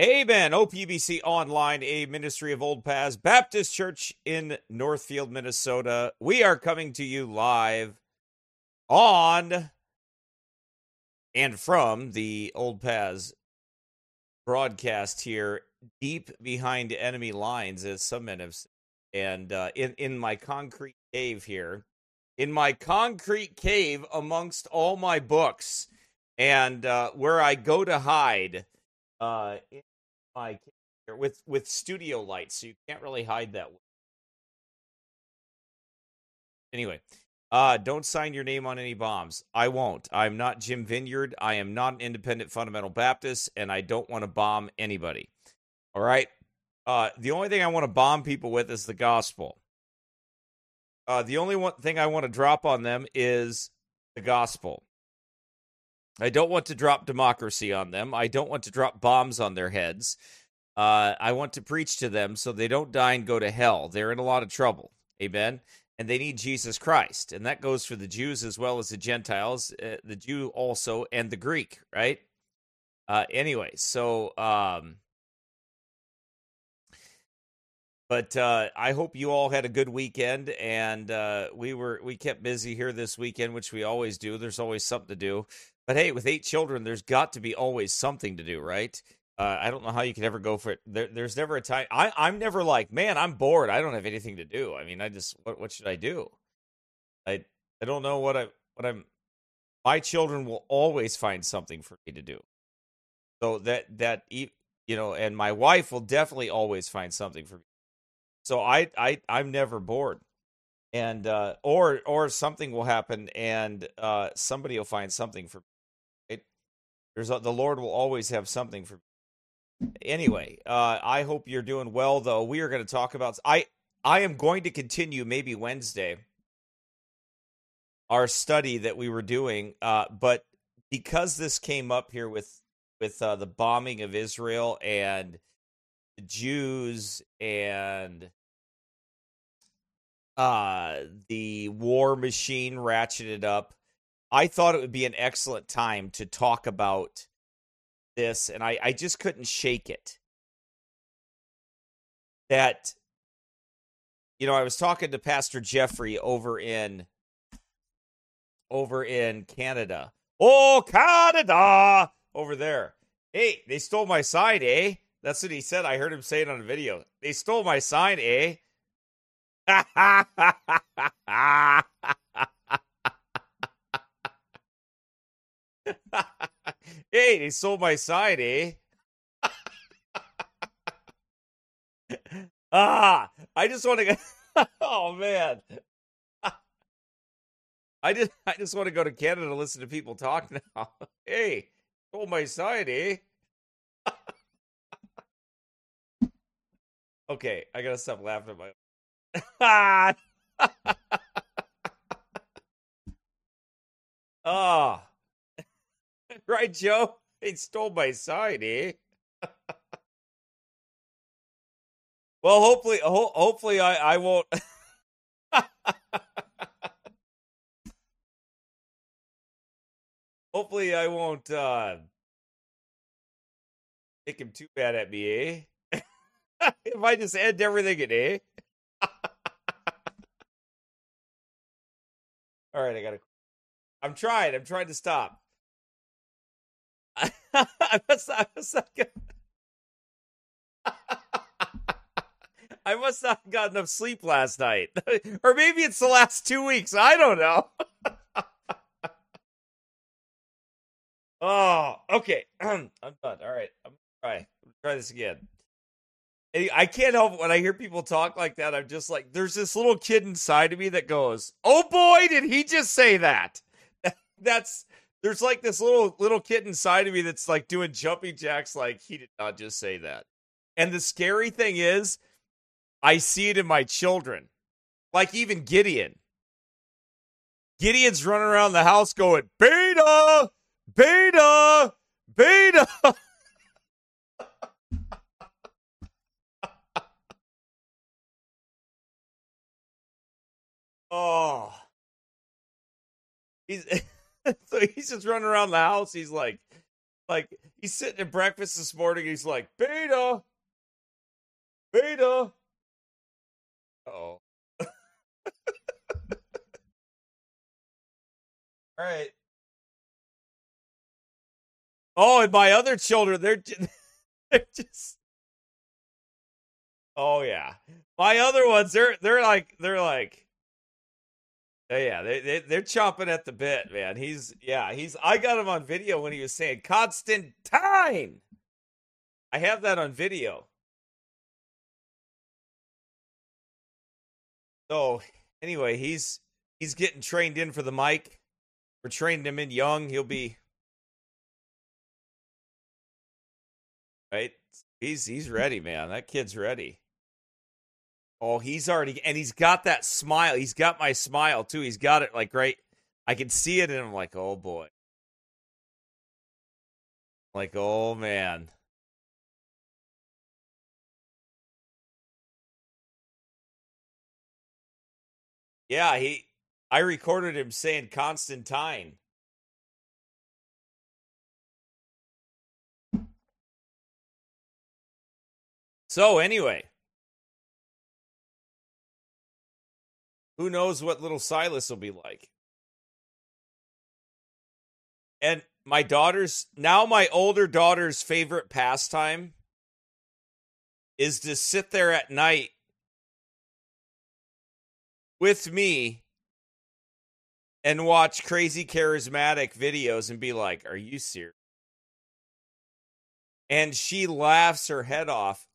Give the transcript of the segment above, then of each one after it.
Amen. OPBC Online, a ministry of Old Paths Baptist Church in Northfield, Minnesota. We are coming to you live on and from the Old Paths broadcast here, deep behind enemy lines, as some men have said. And uh, in, in my concrete cave here, in my concrete cave amongst all my books, and uh, where I go to hide uh, in my with with studio lights, so you can't really hide that. Anyway, uh, don't sign your name on any bombs. I won't. I'm not Jim Vineyard. I am not an independent fundamental Baptist, and I don't want to bomb anybody. All right. Uh, the only thing I want to bomb people with is the gospel. Uh, the only one thing I want to drop on them is the gospel. I don't want to drop democracy on them. I don't want to drop bombs on their heads. Uh, I want to preach to them so they don't die and go to hell. They're in a lot of trouble. Amen. And they need Jesus Christ. And that goes for the Jews as well as the Gentiles, uh, the Jew also, and the Greek, right? Uh, anyway, so, um, but uh, I hope you all had a good weekend, and uh, we were we kept busy here this weekend, which we always do. There's always something to do. But hey, with eight children, there's got to be always something to do, right? Uh, I don't know how you can ever go for it. There, there's never a time. I, I'm never like, man, I'm bored. I don't have anything to do. I mean, I just what what should I do? I I don't know what I what I'm. My children will always find something for me to do. So that that you know, and my wife will definitely always find something for me. So I I I'm never bored and uh, or or something will happen and uh, somebody will find something for there's a, the Lord will always have something for. Me. Anyway, uh, I hope you're doing well. Though we are going to talk about. I I am going to continue maybe Wednesday our study that we were doing, uh, but because this came up here with with uh, the bombing of Israel and the Jews and uh, the war machine ratcheted up. I thought it would be an excellent time to talk about this, and I, I just couldn't shake it. That, you know, I was talking to Pastor Jeffrey over in over in Canada. Oh, Canada! Over there. Hey, they stole my sign, eh? That's what he said. I heard him say it on a video. They stole my sign, eh? hey, they sold my side, eh? ah, I just want to go. oh man, I just I just want to go to Canada to listen to people talk now. hey, sold my side, eh? okay, I gotta stop laughing at my. Ah. Right, Joe? They stole my sign, eh? well, hopefully, ho- hopefully, I, I won't. hopefully, I won't uh, make him too bad at me, eh? if I just end everything in eh? All right, I gotta. I'm trying. I'm trying to stop. I must, I must not. I must not have got enough sleep last night. or maybe it's the last two weeks. I don't know. oh, okay. I'm done. All right. I'm gonna try. I'm gonna try this again. I can't help when I hear people talk like that. I'm just like, there's this little kid inside of me that goes, "Oh boy, did he just say that?" That's there's like this little little kid inside of me that's like doing jumping jacks like he did not just say that. And the scary thing is I see it in my children. Like even Gideon. Gideon's running around the house going, "Beta! Beta! Beta!" oh. He's so he's just running around the house. He's like, like he's sitting at breakfast this morning. He's like, Beta, Beta. Oh. All right. Oh, and my other children, they're just, they're just Oh yeah. My other ones, they're they're like they're like Oh, yeah, they, they they're chomping at the bit, man. He's yeah, he's I got him on video when he was saying Constantine. I have that on video. So anyway, he's he's getting trained in for the mic. We're training him in young. He'll be right. He's he's ready, man. That kid's ready. Oh, he's already and he's got that smile. He's got my smile too. He's got it like right. I can see it and I'm like, oh boy. Like, oh man. Yeah, he I recorded him saying Constantine. So anyway, who knows what little Silas will be like? And my daughter's now my older daughter's favorite pastime is to sit there at night with me and watch crazy charismatic videos and be like, Are you serious? And she laughs her head off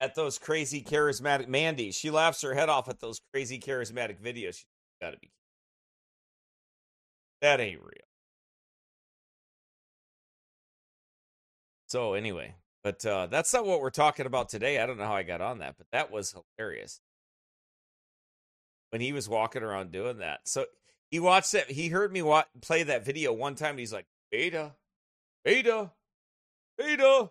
at those crazy charismatic Mandy. She laughs her head off at those crazy charismatic videos. She's gotta be that ain't real. So anyway, but uh that's not what we're talking about today. I don't know how I got on that, but that was hilarious when he was walking around doing that. So he watched that. He heard me wa- play that video one time. He's like, "Beta, beta, beta."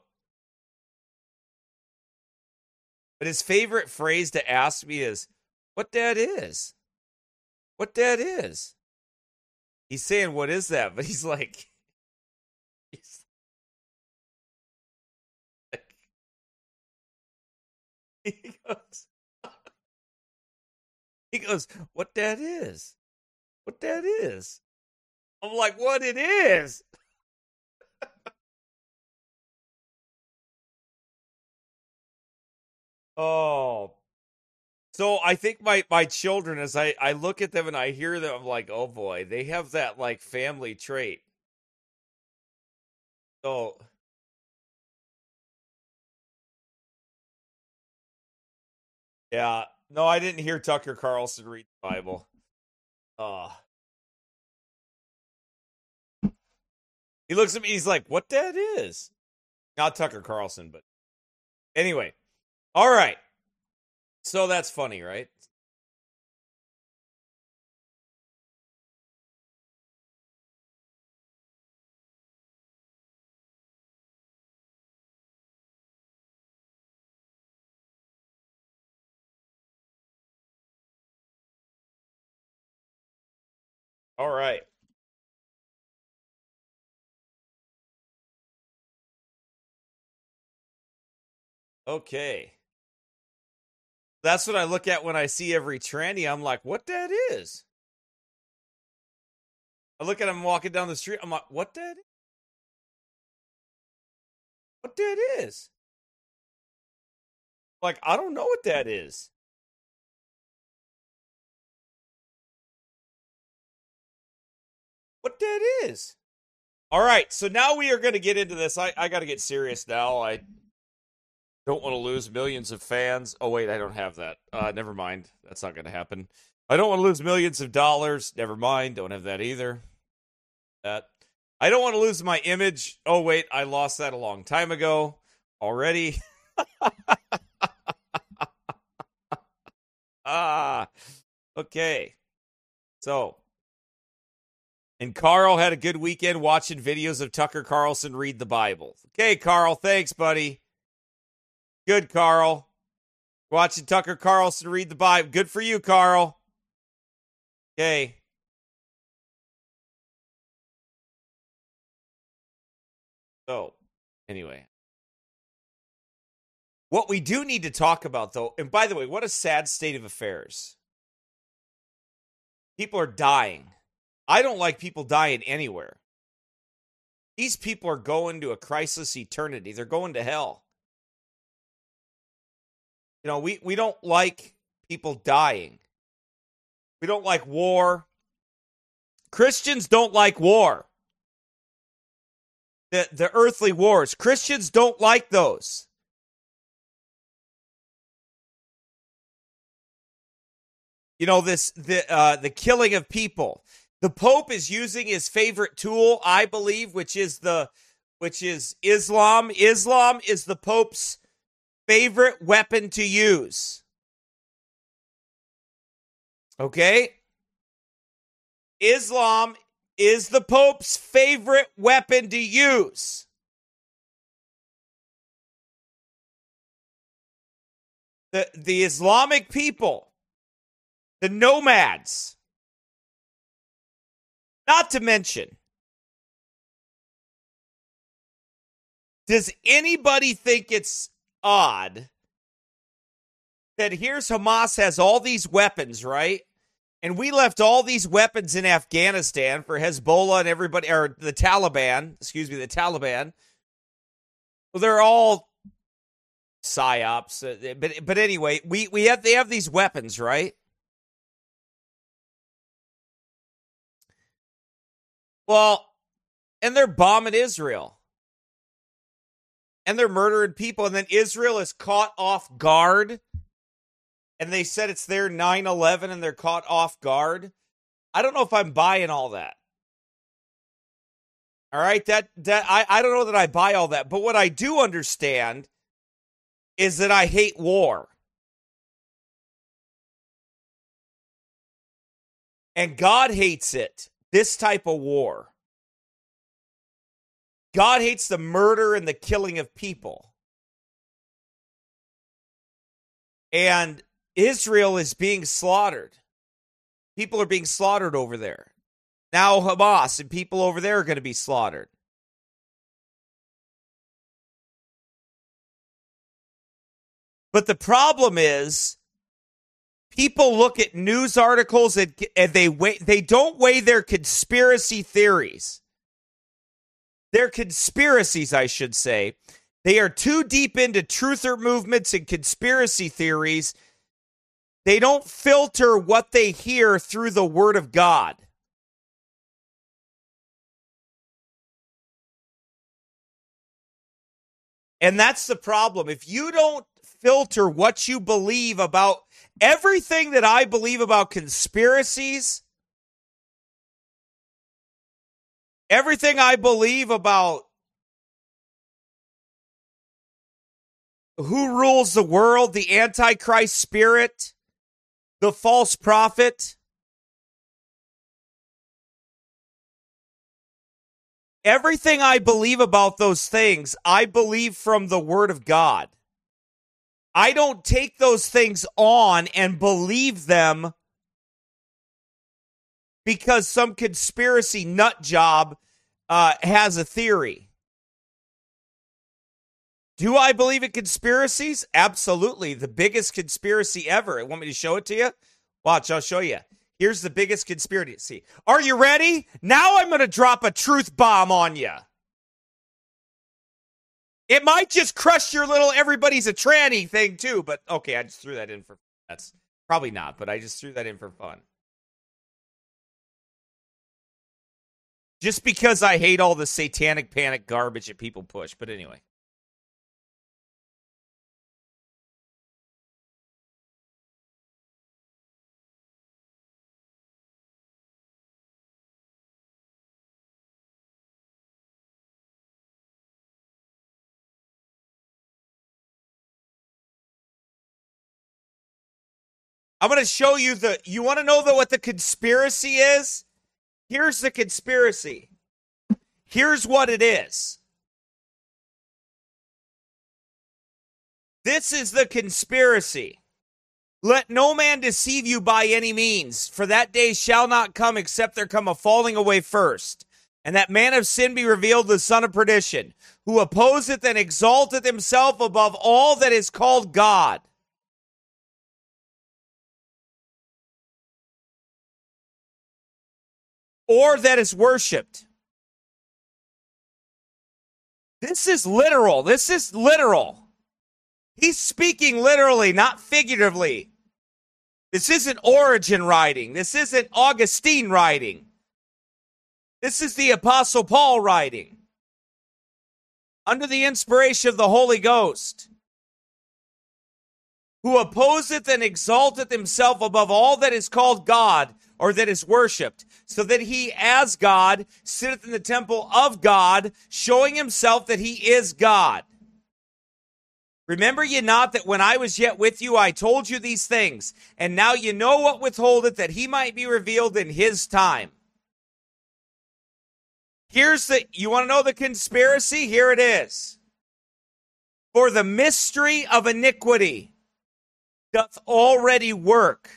But his favorite phrase to ask me is, "What that is? What that is?" He's saying, "What is that?" But he's like, he's like he goes. He goes, What that is? What that is? I'm like, What it is? Oh. So I think my my children, as I I look at them and I hear them, I'm like, oh boy, they have that like family trait. So yeah, no, I didn't hear Tucker Carlson read the Bible. Uh He looks at me, he's like, what that is? Not Tucker Carlson, but anyway. All right. So that's funny, right? All right. Okay. That's what I look at when I see every tranny. I'm like, what that is? I look at him walking down the street. I'm like, what that? What that is? Like, I don't know what that is. What that is? All right, so now we are going to get into this. I, I got to get serious now. I don't want to lose millions of fans. Oh wait, I don't have that. Uh, never mind. That's not going to happen. I don't want to lose millions of dollars. Never mind. Don't have that either. That I don't want to lose my image. Oh wait, I lost that a long time ago already. ah, okay. So, and Carl had a good weekend watching videos of Tucker Carlson read the Bible. Okay, Carl, thanks, buddy. Good, Carl. Watching Tucker Carlson read the Bible. Good for you, Carl. Okay. So, anyway. What we do need to talk about, though, and by the way, what a sad state of affairs. People are dying. I don't like people dying anywhere. These people are going to a crisis eternity. They're going to hell. You know, we, we don't like people dying. We don't like war. Christians don't like war. The, the earthly wars. Christians don't like those. You know this the uh, the killing of people. The Pope is using his favorite tool, I believe, which is the which is Islam. Islam is the Pope's favorite weapon to use. Okay? Islam is the Pope's favorite weapon to use. The, the Islamic people, the nomads, not to mention, does anybody think it's odd that here's Hamas has all these weapons, right? And we left all these weapons in Afghanistan for Hezbollah and everybody, or the Taliban, excuse me, the Taliban. Well, they're all psyops, uh, but but anyway, we we have they have these weapons, right? Well, and they're bombing Israel. And they're murdering people, and then Israel is caught off guard and they said it's their 9-11 and they're caught off guard. I don't know if i'm buying all that. All right? That that i, I don't know that i buy all that but what i do understand is that i hate war. And god hates it this type of war god hates the murder and the killing of people and Israel is being slaughtered. People are being slaughtered over there. Now Hamas and people over there are going to be slaughtered. But the problem is people look at news articles and, and they weigh, they don't weigh their conspiracy theories. Their conspiracies, I should say. They are too deep into truther movements and conspiracy theories they don't filter what they hear through the Word of God. And that's the problem. If you don't filter what you believe about everything that I believe about conspiracies, everything I believe about who rules the world, the Antichrist spirit, the false prophet. Everything I believe about those things, I believe from the Word of God. I don't take those things on and believe them because some conspiracy nut job uh, has a theory. Do I believe in conspiracies? Absolutely. The biggest conspiracy ever. Want me to show it to you? Watch, I'll show you. Here's the biggest conspiracy. Are you ready? Now I'm going to drop a truth bomb on you. It might just crush your little everybody's a tranny thing too, but okay, I just threw that in for that's probably not, but I just threw that in for fun. Just because I hate all the satanic panic garbage that people push, but anyway. I'm going to show you the. You want to know the, what the conspiracy is? Here's the conspiracy. Here's what it is. This is the conspiracy. Let no man deceive you by any means, for that day shall not come except there come a falling away first, and that man of sin be revealed, the son of perdition, who opposeth and exalteth himself above all that is called God. Or that is worshiped. This is literal. This is literal. He's speaking literally, not figuratively. This isn't Origen writing. This isn't Augustine writing. This is the Apostle Paul writing under the inspiration of the Holy Ghost, who opposeth and exalteth himself above all that is called God or that is worshipped, so that he, as God, sitteth in the temple of God, showing himself that he is God. Remember ye not that when I was yet with you, I told you these things, and now ye know what withholdeth, that he might be revealed in his time. Here's the, you want to know the conspiracy? Here it is. For the mystery of iniquity doth already work.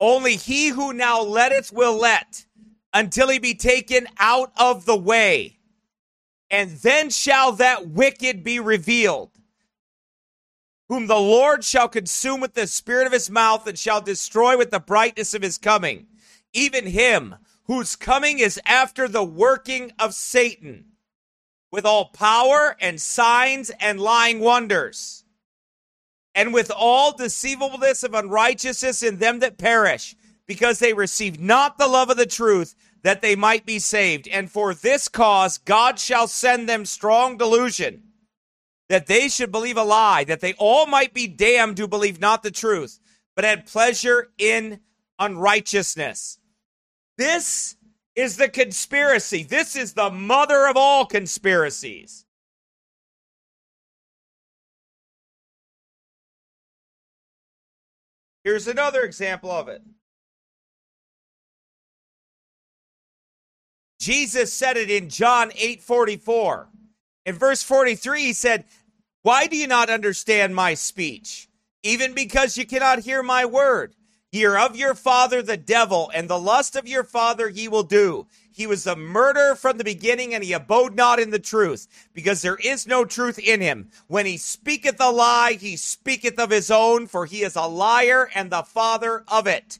Only he who now letteth will let until he be taken out of the way. And then shall that wicked be revealed, whom the Lord shall consume with the spirit of his mouth and shall destroy with the brightness of his coming. Even him whose coming is after the working of Satan, with all power and signs and lying wonders, and with all deceivableness of unrighteousness in them that perish, because they receive not the love of the truth, that they might be saved. And for this cause God shall send them strong delusion, that they should believe a lie, that they all might be damned who believe not the truth, but had pleasure in unrighteousness this is the conspiracy. This is the mother of all conspiracies. Here's another example of it. Jesus said it in John 8:44. In verse 43 he said, "Why do you not understand my speech? Even because you cannot hear my word." Ye are of your father the devil, and the lust of your father ye will do. He was a murderer from the beginning, and he abode not in the truth, because there is no truth in him. When he speaketh a lie, he speaketh of his own, for he is a liar and the father of it.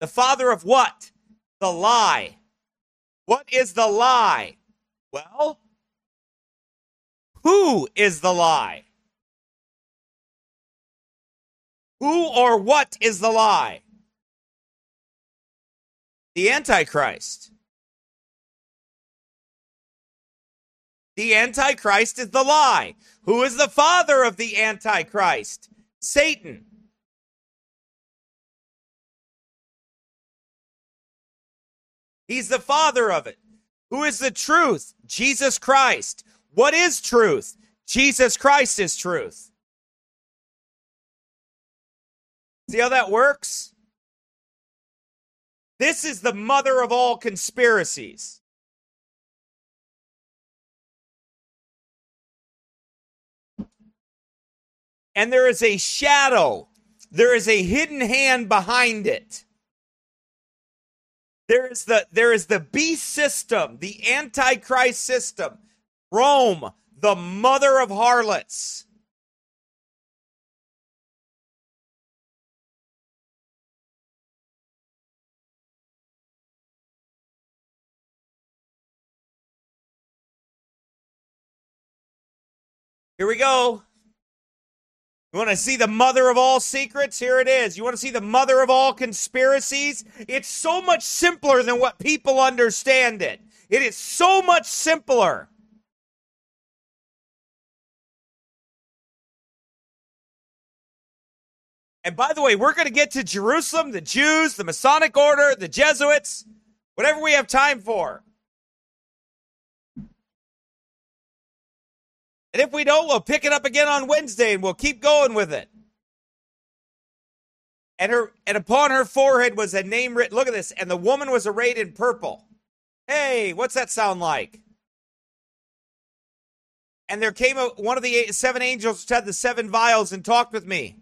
The father of what? The lie. What is the lie? Well, who is the lie? Who or what is the lie? The Antichrist. The Antichrist is the lie. Who is the father of the Antichrist? Satan. He's the father of it. Who is the truth? Jesus Christ. What is truth? Jesus Christ is truth. See how that works? This is the mother of all conspiracies. And there is a shadow, there is a hidden hand behind it. There is the there is the beast system, the antichrist system. Rome, the mother of harlots. Here we go. You want to see the mother of all secrets? Here it is. You want to see the mother of all conspiracies? It's so much simpler than what people understand it. It is so much simpler. And by the way, we're going to get to Jerusalem, the Jews, the Masonic Order, the Jesuits, whatever we have time for. And if we don't, we'll pick it up again on Wednesday and we'll keep going with it. And her and upon her forehead was a name written. Look at this. And the woman was arrayed in purple. Hey, what's that sound like? And there came a, one of the eight, seven angels which had the seven vials and talked with me.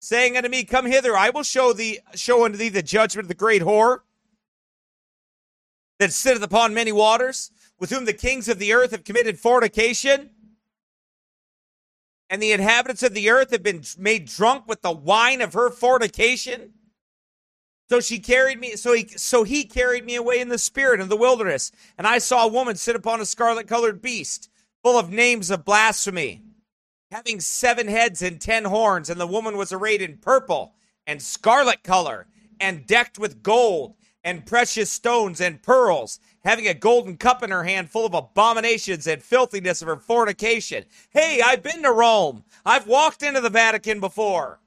saying unto me, Come hither, I will show thee show unto thee the judgment of the great whore that sitteth upon many waters, with whom the kings of the earth have committed fornication, and the inhabitants of the earth have been made drunk with the wine of her fornication. So she carried me, so he so he carried me away in the spirit in the wilderness, and I saw a woman sit upon a scarlet colored beast, full of names of blasphemy, having seven heads and ten horns, and the woman was arrayed in purple and scarlet color, and decked with gold and precious stones and pearls, having a golden cup in her hand full of abominations and filthiness of her fornication. Hey, I've been to Rome. I've walked into the Vatican before.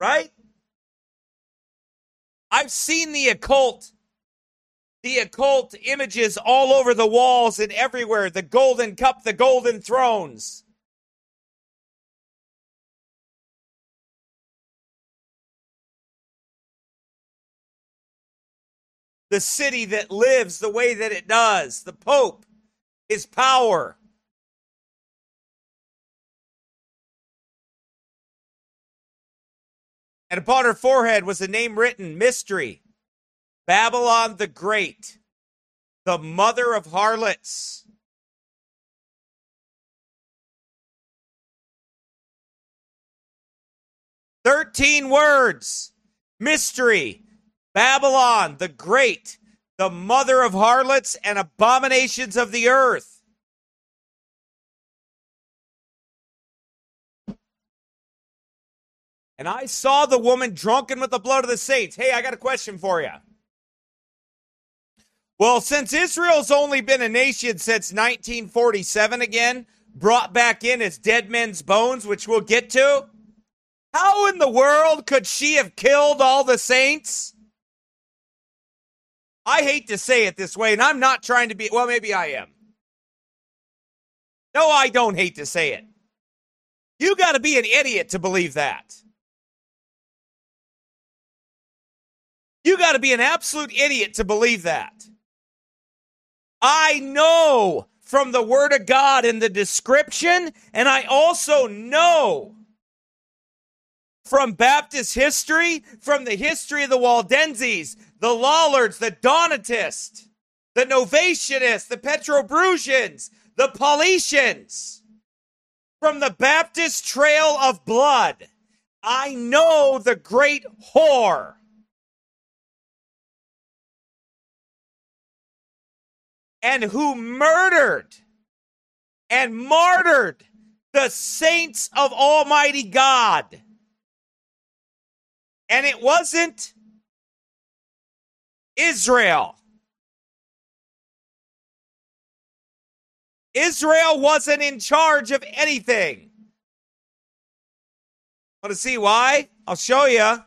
Right? I've seen the occult, the occult images all over the walls and everywhere the golden cup, the golden thrones. The city that lives the way that it does, the Pope, his power. And upon her forehead was a name written Mystery, Babylon the Great, the mother of harlots. Thirteen words Mystery, Babylon the Great, the mother of harlots and abominations of the earth. And I saw the woman drunken with the blood of the saints. Hey, I got a question for you. Well, since Israel's only been a nation since 1947 again, brought back in as dead men's bones, which we'll get to, how in the world could she have killed all the saints? I hate to say it this way, and I'm not trying to be, well, maybe I am. No, I don't hate to say it. You got to be an idiot to believe that. You got to be an absolute idiot to believe that. I know from the Word of God in the description, and I also know from Baptist history, from the history of the Waldenses, the Lollards, the Donatists, the Novatianists, the Petrobrusians, the Paulicians, from the Baptist trail of blood. I know the great whore and who murdered and martyred the saints of Almighty God. And it wasn't Israel. Israel wasn't in charge of anything. Want to see why? I'll show you. Let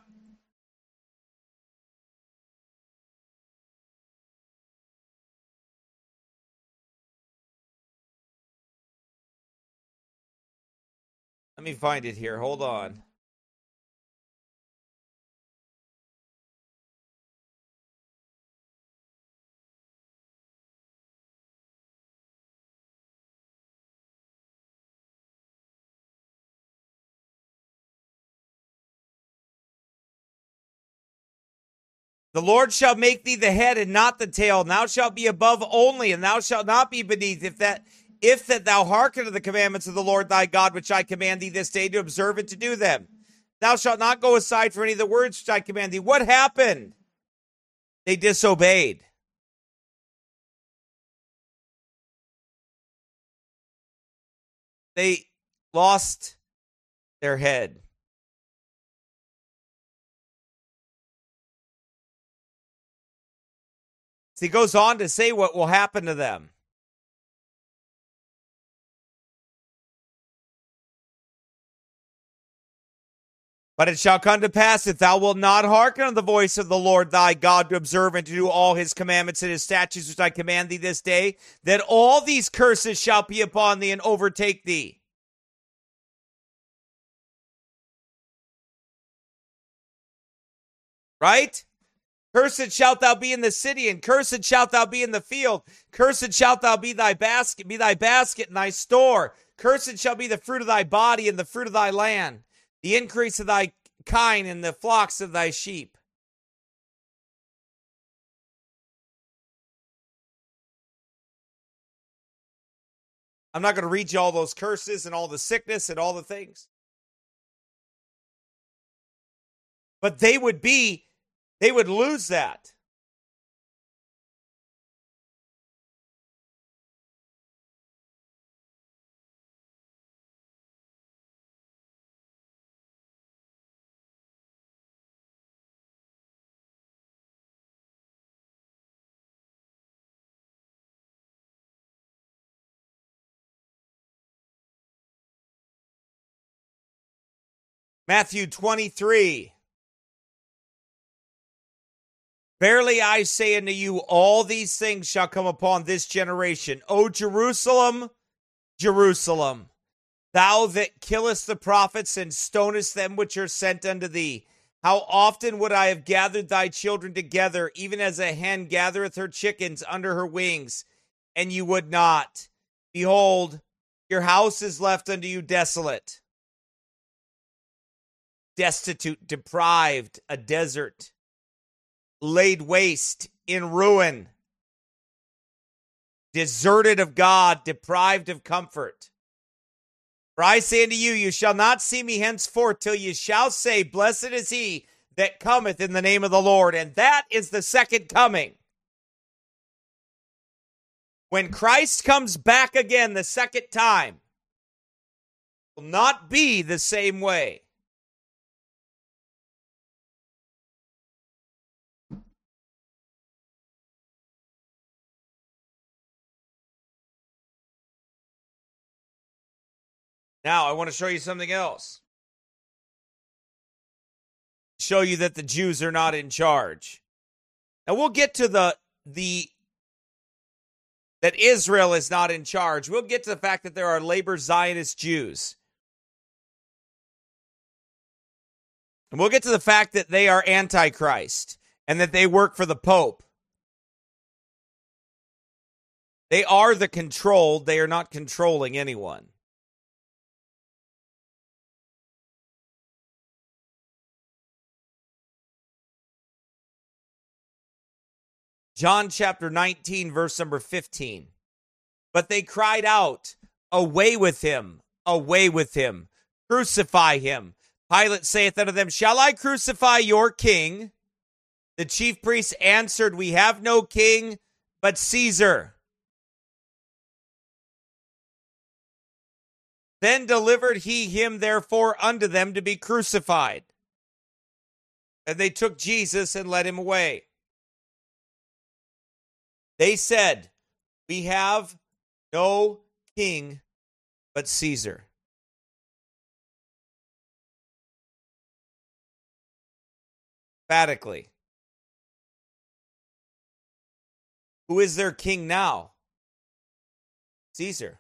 me find it here. Hold on. The Lord shall make thee the head and not the tail, and thou shalt be above only, and thou shalt not be beneath. If that if that thou hearken to the commandments of the Lord thy God, which I command thee this day to observe and to do them. Thou shalt not go aside for any of the words which I command thee. What happened? They disobeyed. They lost their head. He goes on to say what will happen to them. But it shall come to pass if thou wilt not hearken unto the voice of the Lord thy God to observe and to do all his commandments and his statutes which I command thee this day, that all these curses shall be upon thee and overtake thee. Right? Cursed shalt thou be in the city, and cursed shalt thou be in the field. Cursed shalt thou be thy basket, be thy basket and thy store. Cursed shall be the fruit of thy body and the fruit of thy land the increase of thy kine and the flocks of thy sheep. I'm not going to read you all those curses and all the sickness and all the things. But they would be, they would lose that. Matthew 23. Verily I say unto you, all these things shall come upon this generation. O Jerusalem, Jerusalem, thou that killest the prophets and stonest them which are sent unto thee. How often would I have gathered thy children together, even as a hen gathereth her chickens under her wings, and you would not? Behold, your house is left unto you desolate destitute, deprived, a desert, laid waste, in ruin, deserted of God, deprived of comfort. For I say unto you, you shall not see me henceforth till you shall say, Blessed is he that cometh in the name of the Lord. And that is the second coming. When Christ comes back again the second time, will not be the same way. Now, I want to show you something else. Show you that the Jews are not in charge. Now we'll get to the the that Israel is not in charge. We'll get to the fact that there are labor Zionist Jews. And we'll get to the fact that they are antichrist and that they work for the Pope. They are the controlled, they are not controlling anyone. John chapter 19, verse number 15. But they cried out, Away with him, away with him, crucify him. Pilate saith unto them, Shall I crucify your king? The chief priests answered, We have no king but Caesar. Then delivered he him therefore unto them to be crucified. And they took Jesus and led him away. They said, We have no king but Caesar. Emphatically. Who is their king now? Caesar.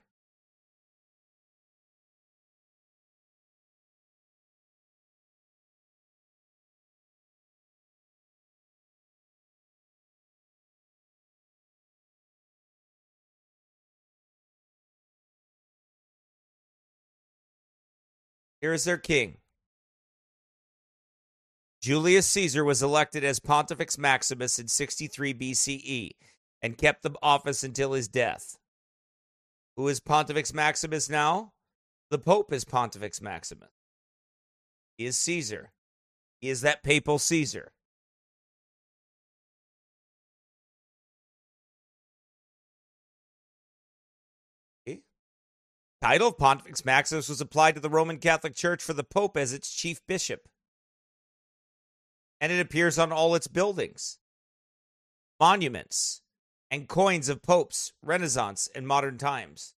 Here is their king. Julius Caesar was elected as Pontifex Maximus in 63 BCE and kept the office until his death. Who is Pontifex Maximus now? The Pope is Pontifex Maximus. He is Caesar. He is that papal Caesar. Title of Pontifex Maximus was applied to the Roman Catholic Church for the Pope as its chief bishop. And it appears on all its buildings, monuments, and coins of popes, Renaissance, and modern times.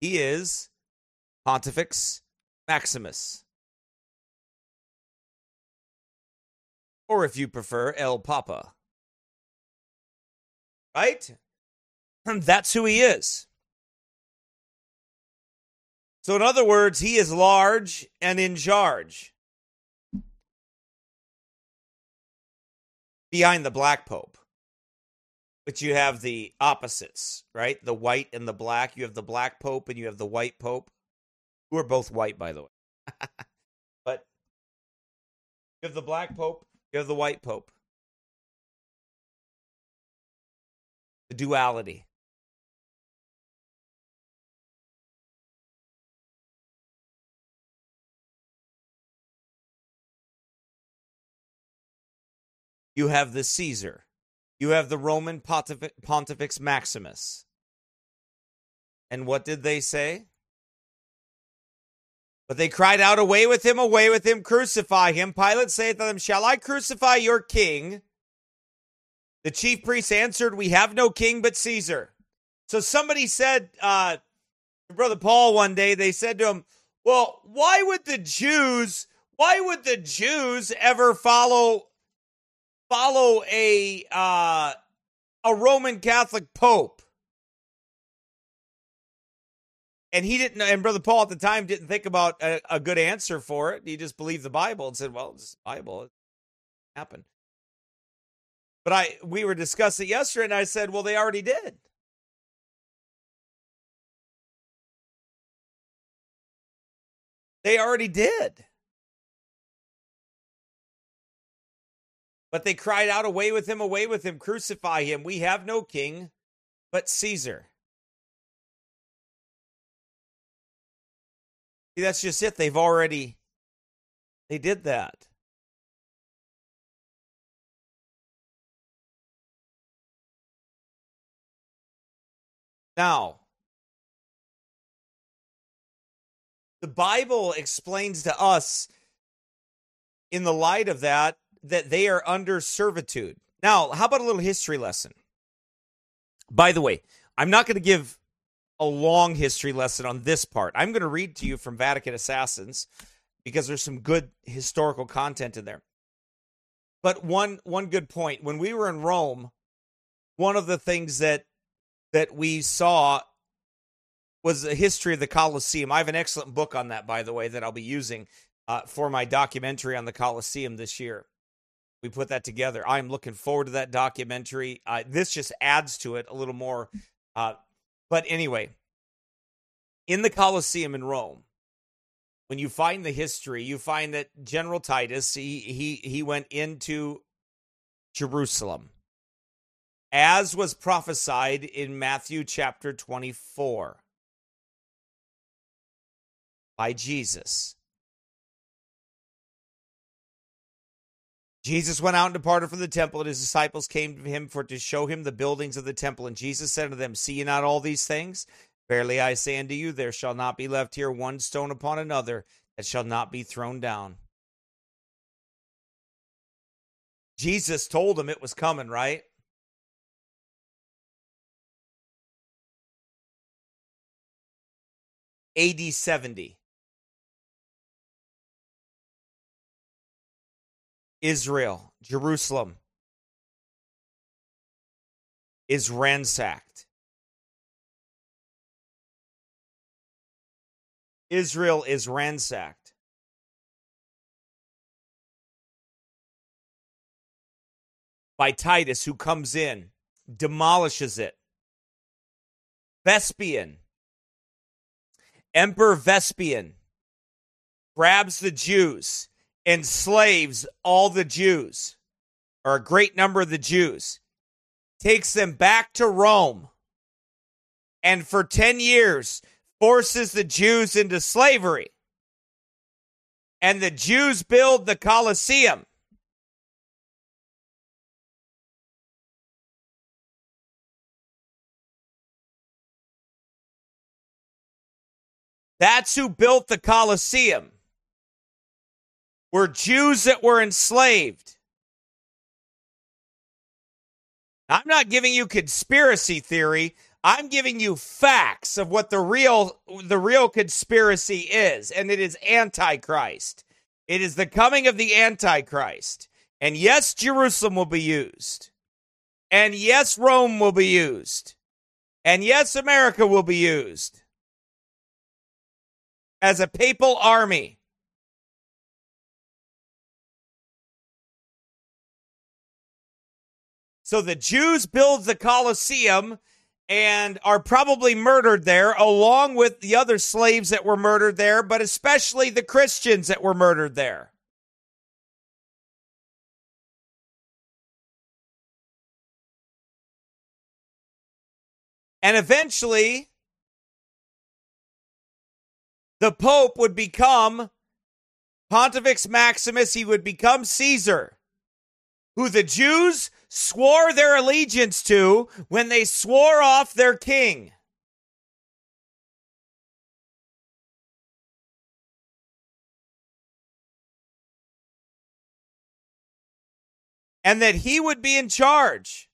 He is Pontifex Maximus. Or if you prefer, El Papa. Right? That's who he is. So, in other words, he is large and in charge. Behind the black pope. But you have the opposites, right? The white and the black. You have the black pope and you have the white pope. who are both white, by the way. but you have the black pope, you have the white pope. The duality. You have the Caesar. You have the Roman Pontifex Maximus. And what did they say? But they cried out, Away with him, away with him, crucify him. Pilate saith to them, Shall I crucify your king? The chief priests answered, We have no king but Caesar. So somebody said, uh, Brother Paul one day, they said to him, Well, why would the Jews, why would the Jews ever follow follow a uh, a Roman Catholic Pope. And he didn't, and Brother Paul at the time didn't think about a, a good answer for it. He just believed the Bible and said, "Well, it's Bible, it happened." But I, we were discussing it yesterday, and I said, "Well, they already did." They already did. But they cried out, Away with him, away with him, crucify him. We have no king but Caesar. See, that's just it. They've already they did that. Now, the Bible explains to us in the light of that that they are under servitude. Now, how about a little history lesson? By the way, I'm not going to give a long history lesson on this part. I'm going to read to you from Vatican Assassins because there's some good historical content in there. But one one good point, when we were in Rome, one of the things that that we saw was the history of the Colosseum. I have an excellent book on that, by the way, that I'll be using uh, for my documentary on the Colosseum this year we put that together. I'm looking forward to that documentary. Uh, this just adds to it a little more. Uh, but anyway, in the Colosseum in Rome, when you find the history, you find that General Titus he he he went into Jerusalem, as was prophesied in Matthew chapter 24 by Jesus. Jesus went out and departed from the temple, and his disciples came to him for to show him the buildings of the temple. And Jesus said to them, See ye not all these things? Verily I say unto you, there shall not be left here one stone upon another that shall not be thrown down. Jesus told them it was coming, right? AD 70. Israel, Jerusalem, is ransacked. Israel is ransacked. By Titus, who comes in, demolishes it. Vespian, Emperor Vespian, grabs the Jews enslaves all the Jews, or a great number of the Jews, takes them back to Rome, and for 10 years forces the Jews into slavery. And the Jews build the Colosseum. That's who built the Colosseum were Jews that were enslaved. I'm not giving you conspiracy theory. I'm giving you facts of what the real the real conspiracy is, and it is antichrist. It is the coming of the antichrist. And yes, Jerusalem will be used. And yes, Rome will be used. And yes, America will be used as a papal army. So the Jews build the Colosseum, and are probably murdered there, along with the other slaves that were murdered there, but especially the Christians that were murdered there. And eventually, the Pope would become Pontifex Maximus, he would become Caesar, who the Jews swore their allegiance to when they swore off their king. And that he would be in charge.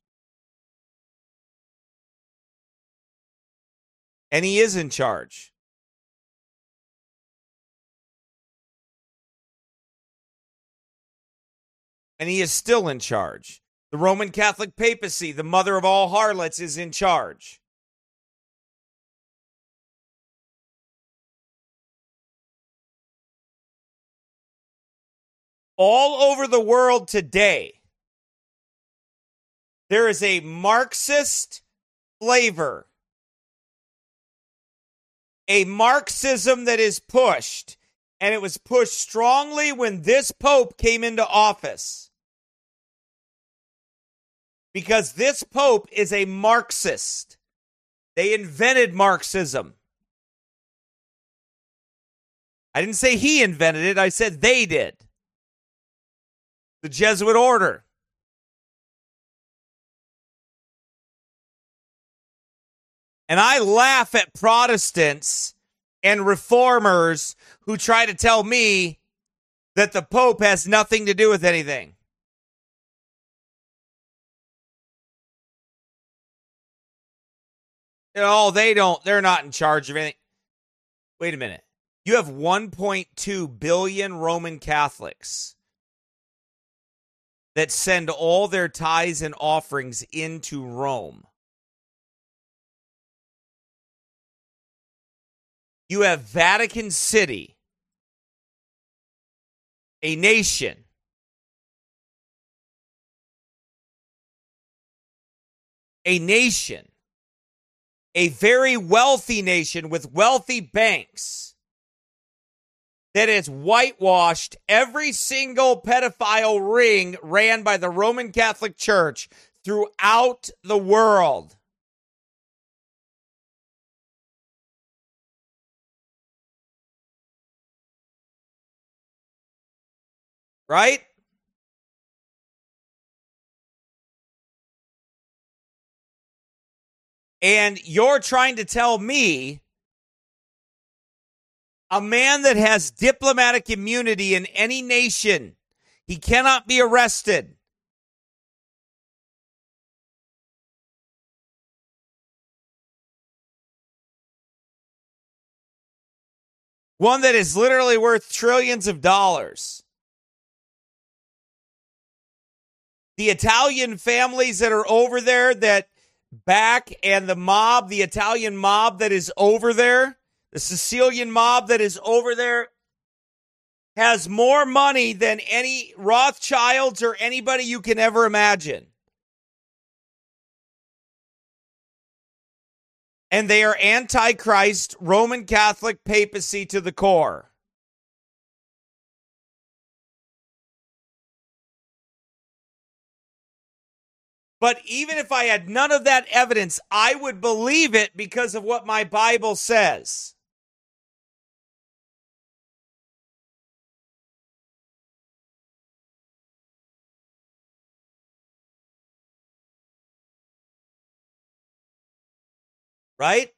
And he is in charge. And he is still in charge. The Roman Catholic papacy, the mother of all harlots, is in charge. All over the world today, there is a Marxist flavor, a Marxism that is pushed, and it was pushed strongly when this Pope came into office because this Pope is a Marxist. They invented Marxism. I didn't say he invented it, I said they did. The Jesuit order. And I laugh at Protestants and reformers who try to tell me that the Pope has nothing to do with anything. Oh, they don't. They're not in charge of anything. Wait a minute. You have 1.2 billion Roman Catholics that send all their tithes and offerings into Rome. You have Vatican City, a nation a nation a very wealthy nation with wealthy banks that has whitewashed every single pedophile ring ran by the Roman Catholic Church throughout the world. Right? And you're trying to tell me a man that has diplomatic immunity in any nation, he cannot be arrested. One that is literally worth trillions of dollars. The Italian families that are over there that back and the mob, the Italian mob that is over there, the Sicilian mob that is over there, has more money than any Rothschilds or anybody you can ever imagine. And they are antichrist, Roman Catholic papacy to the core. But even if I had none of that evidence, I would believe it because of what my Bible says. Right?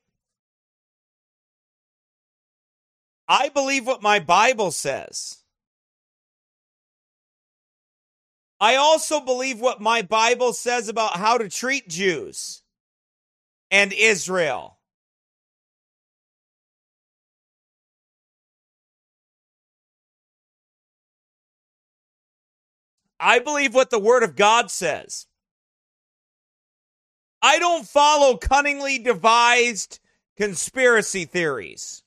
I believe what my Bible says. I also believe what my Bible says about how to treat Jews and Israel. I believe what the Word of God says. I don't follow cunningly devised conspiracy theories.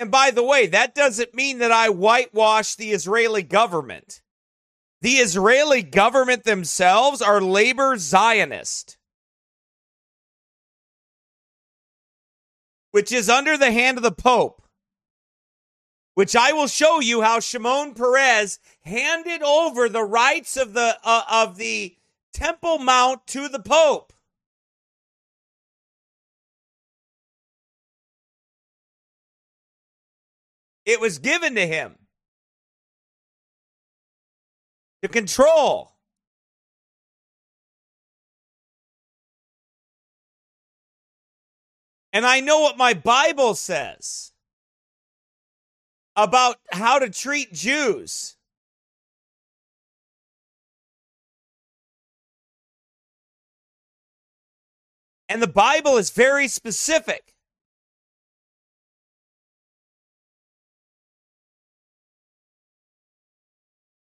And by the way, that doesn't mean that I whitewash the Israeli government. the Israeli government themselves are labor Zionist, which is under the hand of the Pope. Which I will show you how Shimon Peres handed over the rights of the uh, of the Temple Mount to the Pope. It was given to him to control. And I know what my Bible says about how to treat Jews. And the Bible is very specific.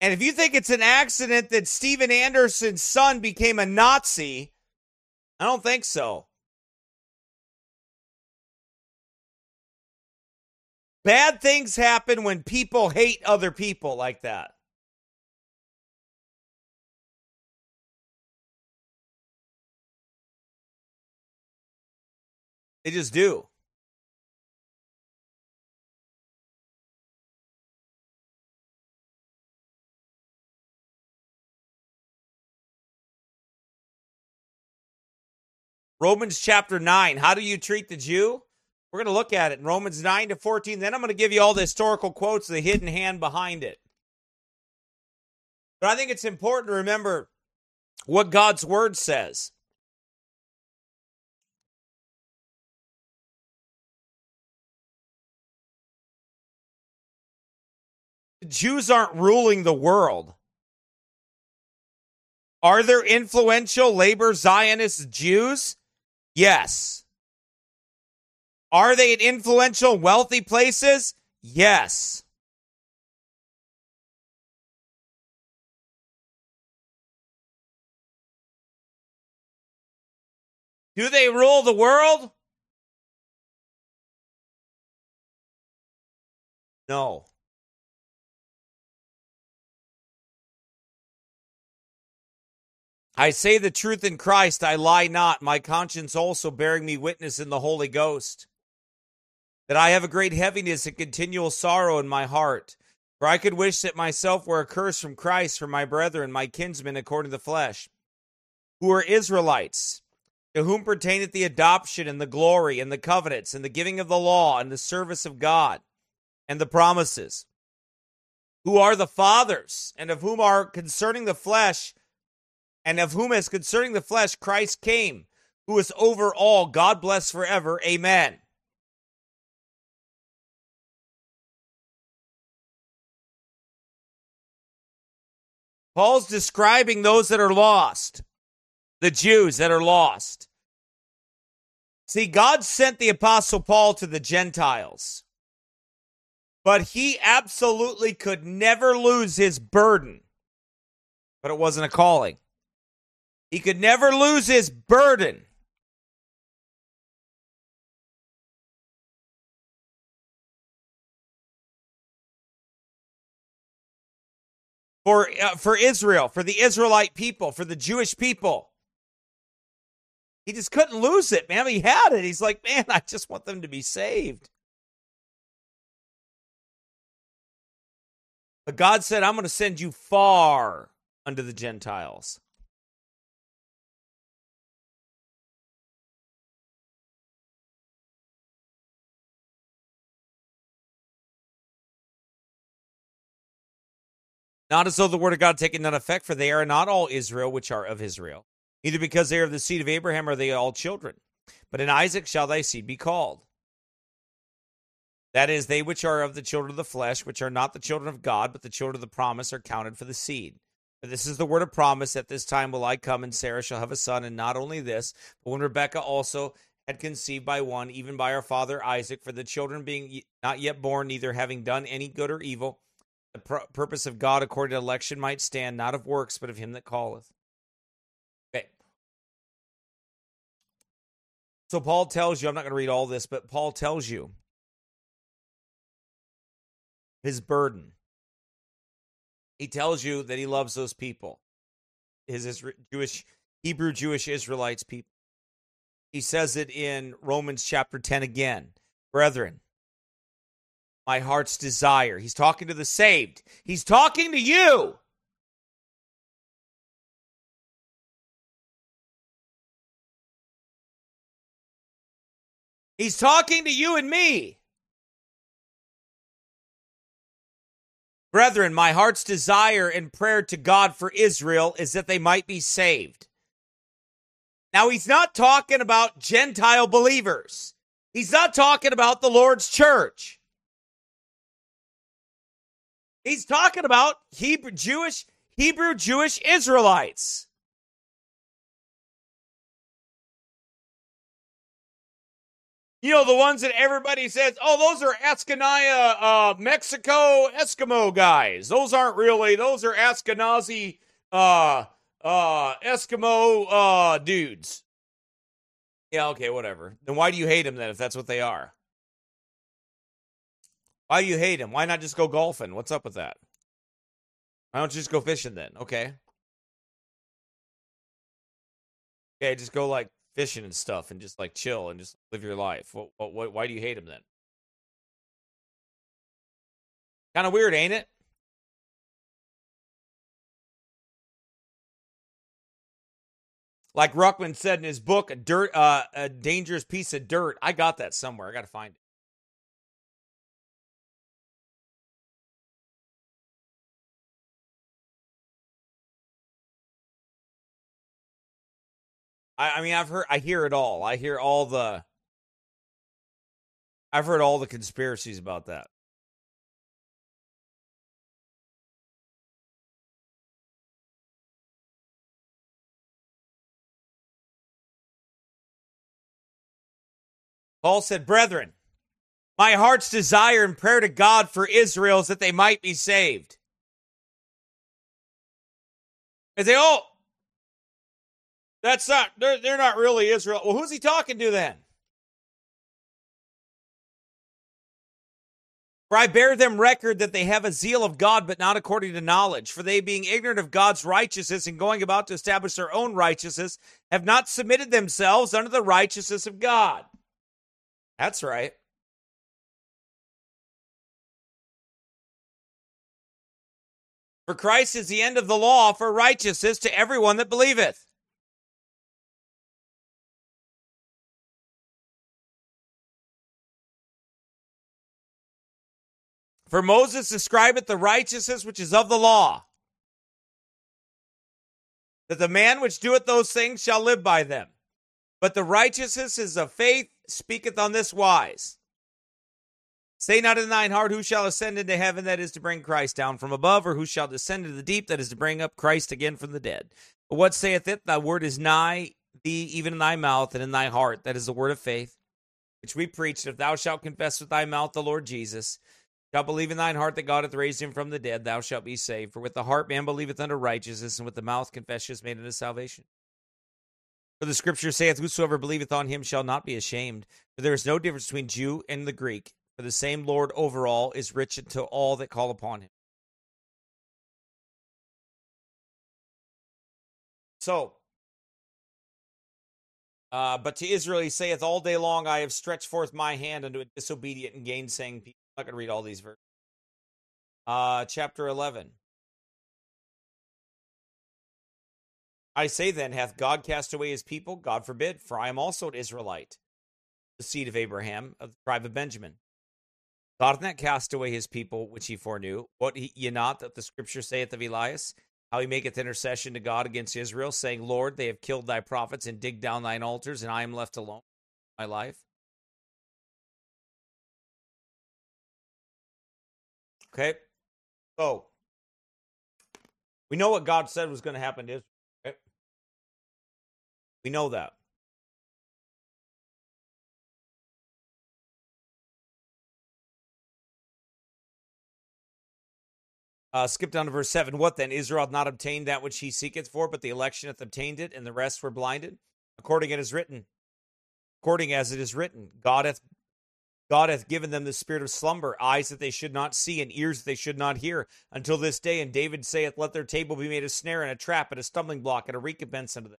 And if you think it's an accident that Steven Anderson's son became a Nazi, I don't think so. Bad things happen when people hate other people like that. They just do. Romans chapter 9. How do you treat the Jew? We're going to look at it in Romans 9 to 14. Then I'm going to give you all the historical quotes, the hidden hand behind it. But I think it's important to remember what God's word says. The Jews aren't ruling the world. Are there influential labor Zionist Jews? Yes. Are they in influential, wealthy places? Yes. Do they rule the world? No. I say the truth in Christ, I lie not, my conscience also bearing me witness in the Holy Ghost, that I have a great heaviness and continual sorrow in my heart. For I could wish that myself were accursed from Christ for my brethren, my kinsmen according to the flesh, who are Israelites, to whom pertaineth the adoption and the glory and the covenants and the giving of the law and the service of God and the promises, who are the fathers, and of whom are concerning the flesh and of whom as concerning the flesh Christ came, who is over all, God bless forever. Amen. Paul's describing those that are lost, the Jews that are lost. See, God sent the Apostle Paul to the Gentiles, but he absolutely could never lose his burden. But it wasn't a calling. He could never lose his burden. For, uh, for Israel, for the Israelite people, for the Jewish people. He just couldn't lose it, man. He had it. He's like, man, I just want them to be saved. But God said, I'm going to send you far unto the Gentiles. Not as though the word of God taken none effect, for they are not all Israel which are of Israel. Either because they are of the seed of Abraham are they all children. But in Isaac shall thy seed be called. That is, they which are of the children of the flesh, which are not the children of God, but the children of the promise, are counted for the seed. For this is the word of promise. At this time will I come, and Sarah shall have a son. And not only this, but when Rebekah also had conceived by one, even by our father Isaac, for the children being not yet born, neither having done any good or evil, the pr- purpose of God according to election might stand, not of works, but of him that calleth. Okay. So Paul tells you, I'm not going to read all this, but Paul tells you his burden. He tells you that he loves those people, his Jewish, Hebrew Jewish Israelites people. He says it in Romans chapter 10 again. Brethren, my heart's desire. He's talking to the saved. He's talking to you. He's talking to you and me. Brethren, my heart's desire and prayer to God for Israel is that they might be saved. Now, he's not talking about Gentile believers. He's not talking about the Lord's church. He's talking about Hebrew Jewish Hebrew Jewish Israelites. You know, the ones that everybody says, oh, those are Ascanaya, uh, Mexico Eskimo guys. Those aren't really, those are Ashkenazi, uh, uh, Eskimo, uh, dudes. Yeah, okay, whatever. Then why do you hate them then if that's what they are? Why you hate him? Why not just go golfing? What's up with that? Why don't you just go fishing then? Okay. Okay, just go like fishing and stuff and just like chill and just live your life. What, what, what why do you hate him then? Kind of weird, ain't it? Like Ruckman said in his book, a dirt, uh, a dangerous piece of dirt. I got that somewhere. I got to find it. I, I mean, I've heard, I hear it all. I hear all the, I've heard all the conspiracies about that. Paul said, Brethren, my heart's desire and prayer to God for Israel is that they might be saved. And they, oh, that's not, they're, they're not really Israel. Well, who's he talking to then? For I bear them record that they have a zeal of God, but not according to knowledge. For they, being ignorant of God's righteousness and going about to establish their own righteousness, have not submitted themselves unto the righteousness of God. That's right. For Christ is the end of the law for righteousness to everyone that believeth. For Moses describeth the righteousness which is of the law, that the man which doeth those things shall live by them. But the righteousness is of faith speaketh on this wise. Say not in thine heart, who shall ascend into heaven, that is to bring Christ down from above, or who shall descend into the deep, that is to bring up Christ again from the dead. But what saith it? Thy word is nigh thee, even in thy mouth and in thy heart. That is the word of faith, which we preached. If thou shalt confess with thy mouth the Lord Jesus, shalt believe in thine heart that God hath raised him from the dead, thou shalt be saved. For with the heart man believeth unto righteousness, and with the mouth confession is made unto salvation. For the scripture saith, Whosoever believeth on him shall not be ashamed. For there is no difference between Jew and the Greek, for the same Lord over all is rich unto all that call upon him. So, uh, but to Israel he saith, All day long I have stretched forth my hand unto a disobedient and gainsaying people. I'm not going to read all these verses. Uh, chapter 11. I say then, hath God cast away his people? God forbid, for I am also an Israelite, the seed of Abraham, of the tribe of Benjamin. God hath not cast away his people which he foreknew. What ye not that the scripture saith of Elias, how he maketh intercession to God against Israel, saying, Lord, they have killed thy prophets and digged down thine altars, and I am left alone my life. Okay. So we know what God said was going to happen to Israel. Okay? We know that. Uh, skip down to verse 7. What then? Israel hath not obtained that which he seeketh for, but the election hath obtained it, and the rest were blinded. According it is written. According as it is written, God hath God hath given them the spirit of slumber, eyes that they should not see, and ears that they should not hear, until this day. And David saith, Let their table be made a snare and a trap and a stumbling block and a recompense unto them.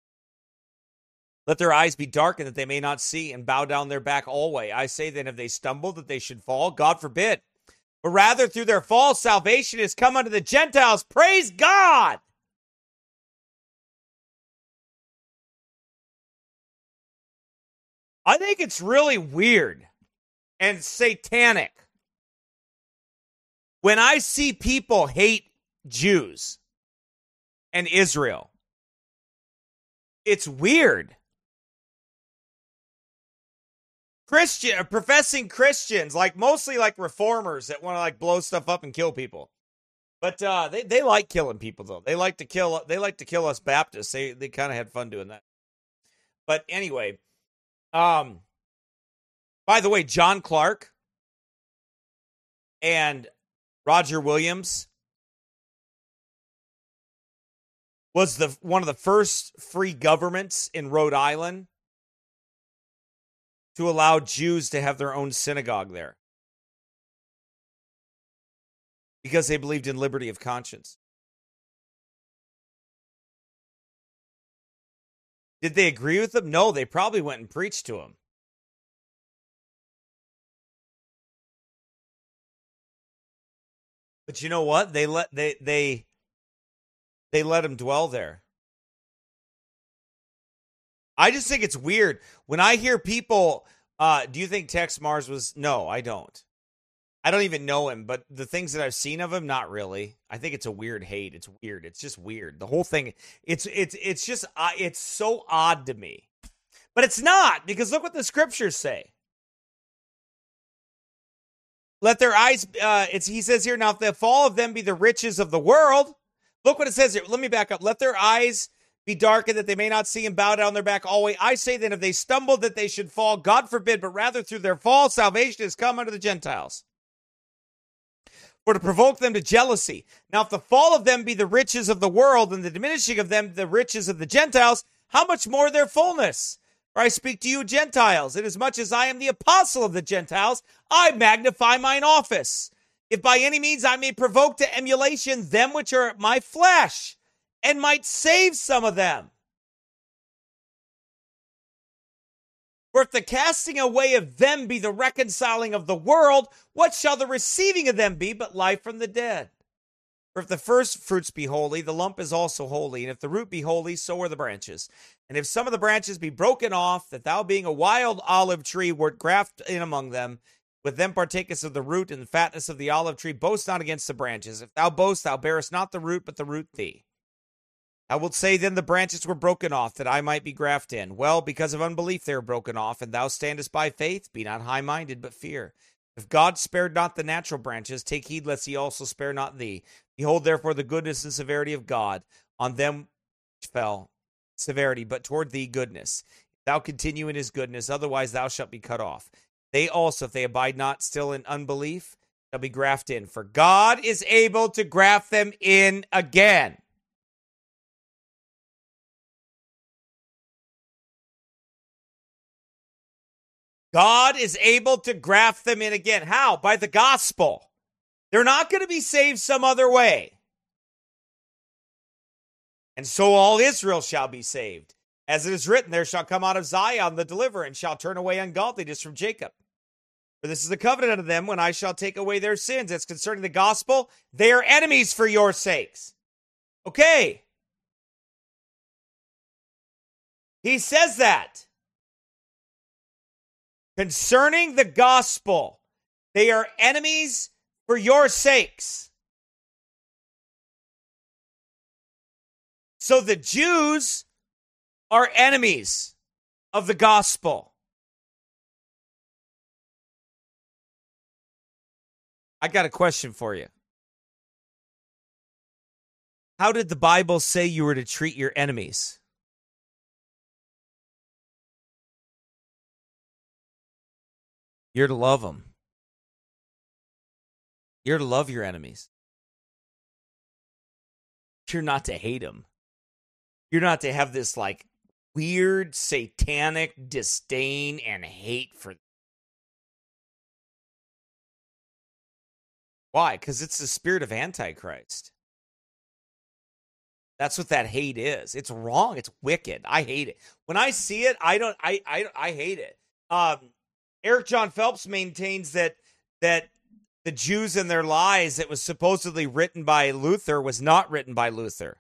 Let their eyes be darkened that they may not see, and bow down their back always. I say then, if they stumble, that they should fall. God forbid. But rather through their fall, salvation is come unto the Gentiles. Praise God. I think it's really weird and satanic when I see people hate Jews and Israel. It's weird. Christian professing Christians, like mostly like reformers that want to like blow stuff up and kill people. But uh they, they like killing people though. They like to kill they like to kill us Baptists. They they kind of had fun doing that. But anyway, um by the way, John Clarke and Roger Williams was the one of the first free governments in Rhode Island to allow Jews to have their own synagogue there because they believed in liberty of conscience. Did they agree with them? No, they probably went and preached to him. But you know what? They let they they they let him dwell there. I just think it's weird when I hear people. Uh, do you think Texe Marrs was? No, I don't. I don't even know him, but the things that I've seen of him, not really. I think it's a weird hate. It's weird. It's just weird. The whole thing. It's it's it's just uh, it's so odd to me, but it's not because look what the scriptures say. Let their eyes. Uh, it's he says here now. If the fall of them be the riches of the world, look what it says here. Let me back up. Let their eyes be darkened that they may not see and bow down their back always. I say then, if they stumble, that they should fall. God forbid, but rather through their fall, salvation has come unto the Gentiles. For to provoke them to jealousy. Now, if the fall of them be the riches of the world, and the diminishing of them the riches of the Gentiles, how much more their fullness? For I speak to you, Gentiles, inasmuch as I am the apostle of the Gentiles, I magnify mine office. If by any means I may provoke to emulation them which are my flesh and might save some of them. For if the casting away of them be the reconciling of the world, what shall the receiving of them be but life from the dead? For if the first fruits be holy, the lump is also holy. And if the root be holy, so are the branches. And if some of the branches be broken off, that thou being a wild olive tree wert grafted in among them, with them partakest of the root and the fatness of the olive tree, boast not against the branches. If thou boast, thou bearest not the root, but the root thee. I will say then the branches were broken off that I might be grafted in. Well, because of unbelief they are broken off, and thou standest by faith. Be not high minded, but fear. If God spared not the natural branches, take heed lest he also spare not thee. Behold, therefore, the goodness and severity of God on them which fell severity, but toward thee goodness. Thou continue in his goodness, otherwise thou shalt be cut off. They also, if they abide not still in unbelief, shall be grafted in. For God is able to graft them in again. God is able to graft them in again. How? By the gospel. They're not going to be saved some other way. And so all Israel shall be saved. As it is written, there shall come out of Zion the deliverer, and shall turn away ungodliness from Jacob. For this is the covenant of them when I shall take away their sins. As concerning the gospel, they are enemies for your sakes. Okay. He says that concerning the gospel. They are enemies for your sakes. So the Jews are enemies of the gospel. I got a question for you. How did the Bible say you were to treat your enemies? You're to love them. You're to love your enemies. You're not to hate them. You're not to have this like weird satanic disdain and hate for them. Why? Because it's the spirit of Antichrist. That's what that hate is. It's wrong. It's wicked. I hate it. When I see it, I don't. I I I hate it. Um, Eric John Phelps maintains that that the Jews and their lies that was supposedly written by Luther was not written by Luther.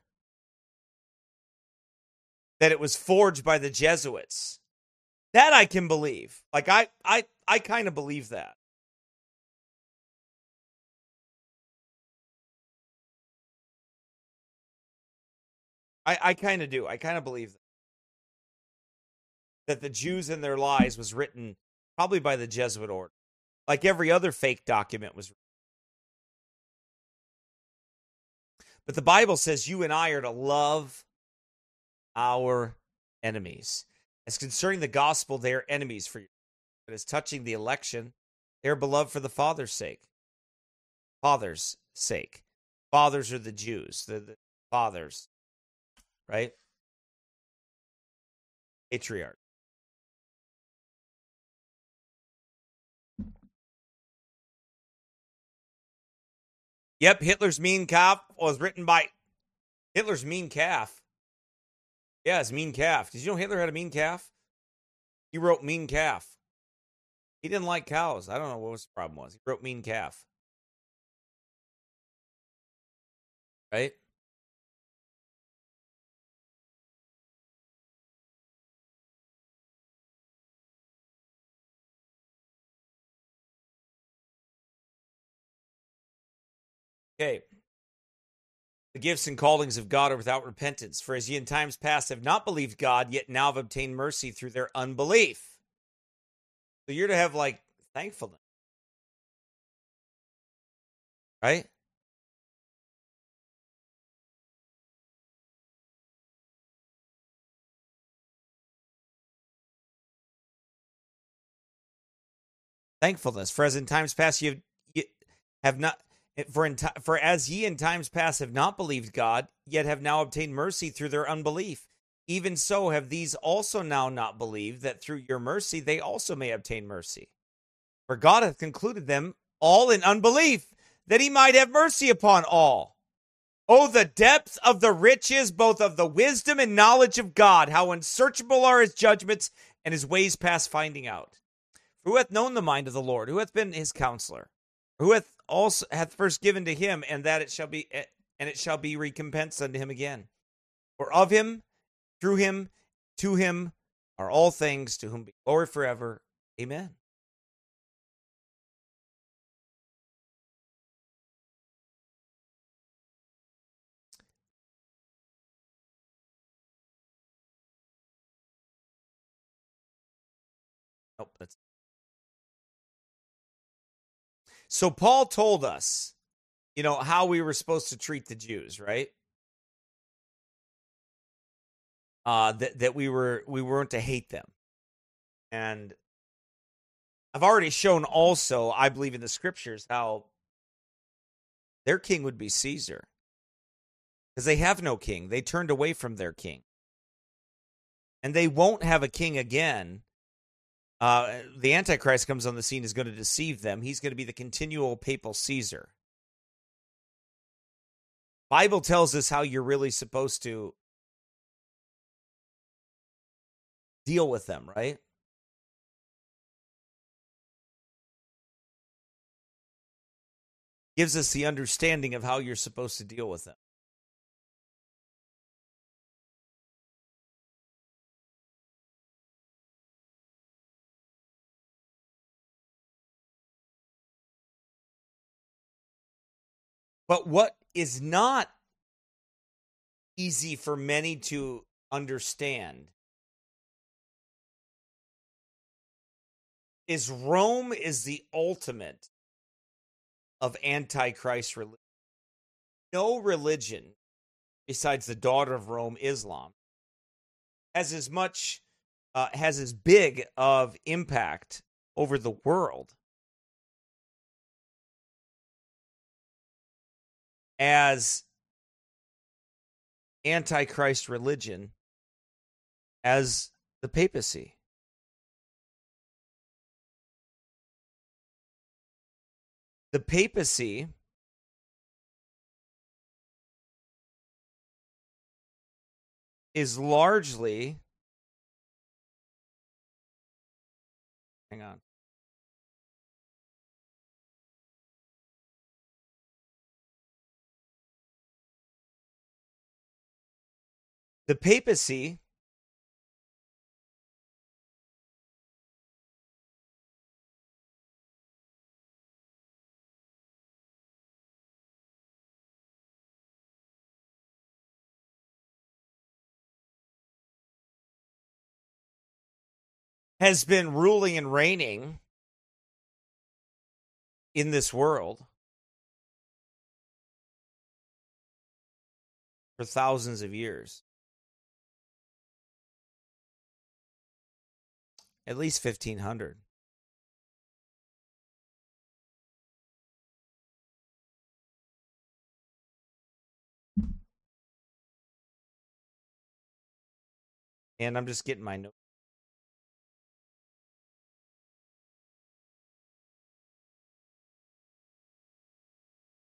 That it was forged by the Jesuits. That I can believe. Like I I I kind of believe that. I I kind of do. I kind of believe that. that the Jews and their lies was written probably by the Jesuit order. Like every other fake document was But the Bible says you and I are to love our enemies. As concerning the gospel, they are enemies for you. But as touching the election, they are beloved for the Father's sake. Father's sake. Fathers are the Jews, the, the fathers, right? Patriarch. Yep, Hitler's Mean Calf was written by Hitler's Mean Calf. Yeah, it's Mean Calf. Did you know Hitler had a mean calf? He wrote Mean Calf. He didn't like cows. I don't know what his problem was. He wrote Mean Calf. Right? Okay. The gifts and callings of God are without repentance. For as ye in times past have not believed God, yet now have obtained mercy through their unbelief. So you're to have like thankfulness. Right? Thankfulness. For as in times past you have, not for, in, for as ye in times past have not believed God, yet have now obtained mercy through their unbelief. Even so have these also now not believed, that through your mercy they also may obtain mercy. For God hath concluded them all in unbelief, that he might have mercy upon all. Oh, the depth of the riches, both of the wisdom and knowledge of God, how unsearchable are his judgments and his ways past finding out. For who hath known the mind of the Lord? Who hath been his counselor? Who hath also hath first given to him, and that it shall be eh, and it shall be recompensed unto him again. For of him, through him, to him are all things, to whom be glory forever. Amen. Nope, that's So Paul told us, you know, how we were supposed to treat the Jews, right? Uh, that that we were we weren't to hate them, and I've already shown also, I believe in the scriptures how their king would be Caesar, because they have no king. They turned away from their king, and they won't have a king again uh, the Antichrist comes on the scene is going to deceive them. He's going to be the continual papal Caesar. Bible tells us how you're really supposed to deal with them, right? Gives us the understanding of how you're supposed to deal with them. But what is not easy for many to understand is Rome is the ultimate of antichrist religion. No religion besides the daughter of Rome, Islam, has as much uh, has as big of impact over the world as antichrist religion as the papacy. The papacy is largely hang on the papacy has been ruling and reigning in this world for thousands of years. At least 1500. And I'm just getting my notes.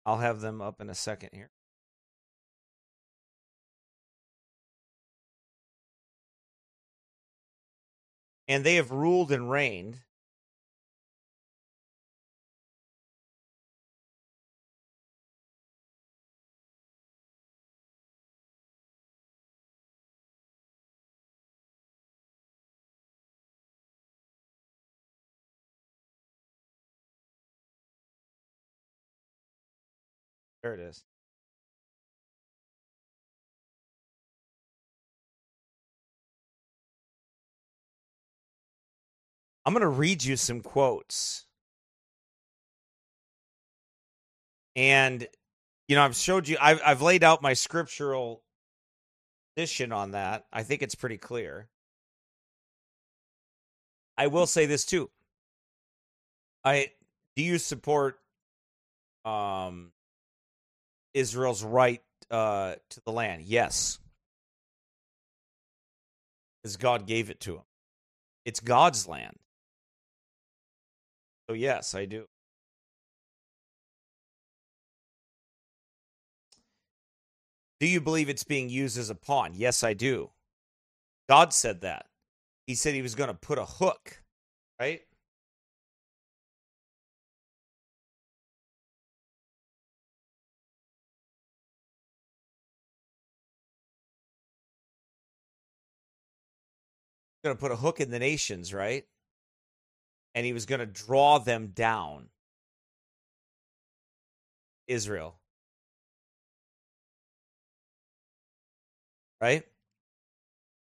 I'll have them up in a second here. And they have ruled and reigned. There it is. I'm going to read you some quotes. And, you know, I've showed you, I've, I've laid out my scriptural position on that. I think it's pretty clear. I will say this too. I do you support um Israel's right uh, to the land? Yes. Because God gave it to him. It's God's land. Yes, I do. Do you believe it's being used as a pawn? Yes, I do. God said that. He said he was going to put a hook, right? going to put a hook in the nations, right? And he was going to draw them down. Israel. Right?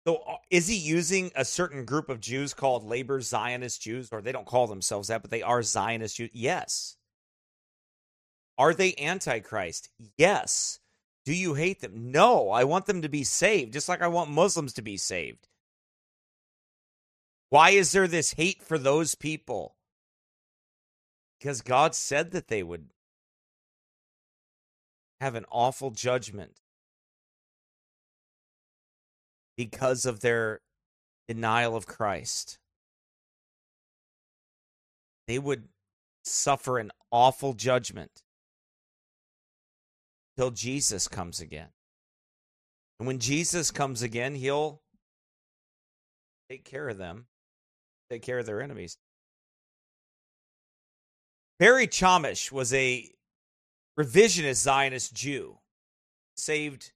So uh, is he using a certain group of Jews called labor Zionist Jews, or they don't call themselves that, but they are Zionist Jews? Yes. Are they antichrist? Yes. Do you hate them? No. I want them to be saved, just like I want Muslims to be saved. Why is there this hate for those people? Because God said that they would have an awful judgment because of their denial of Christ. They would suffer an awful judgment till Jesus comes again. And when Jesus comes again, he'll take care of them take care of their enemies. Barry Chamish was a revisionist Zionist Jew. Saved,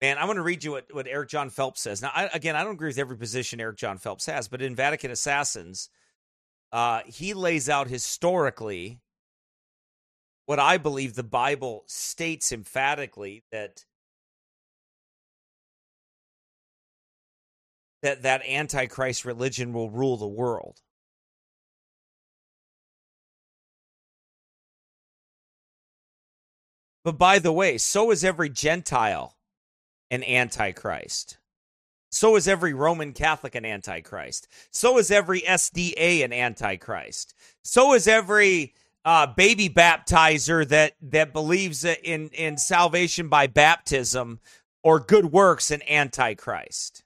man, I'm going to read you what, what Eric John Phelps says. Now, I, again, I don't agree with every position Eric John Phelps has, but in Vatican Assassins, uh, he lays out historically what I believe the Bible states emphatically that that that antichrist religion will rule the world. But by the way, so is every Gentile an antichrist. So is every Roman Catholic an antichrist. So is every SDA an antichrist. So is every uh, baby baptizer that that believes in in salvation by baptism or good works an antichrist.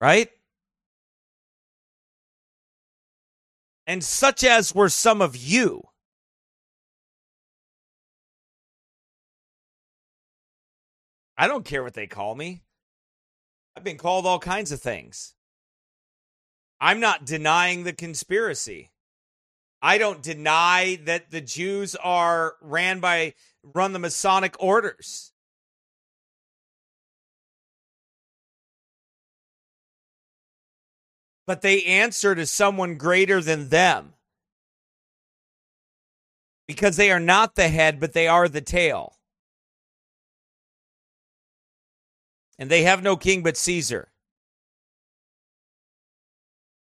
right? And such as were some of you. I don't care what they call me. I've been called all kinds of things. I'm not denying the conspiracy. I don't deny that the Jews are ran by run the Masonic orders. But they answer to someone greater than them. Because they are not the head, but they are the tail. And they have no king but Caesar.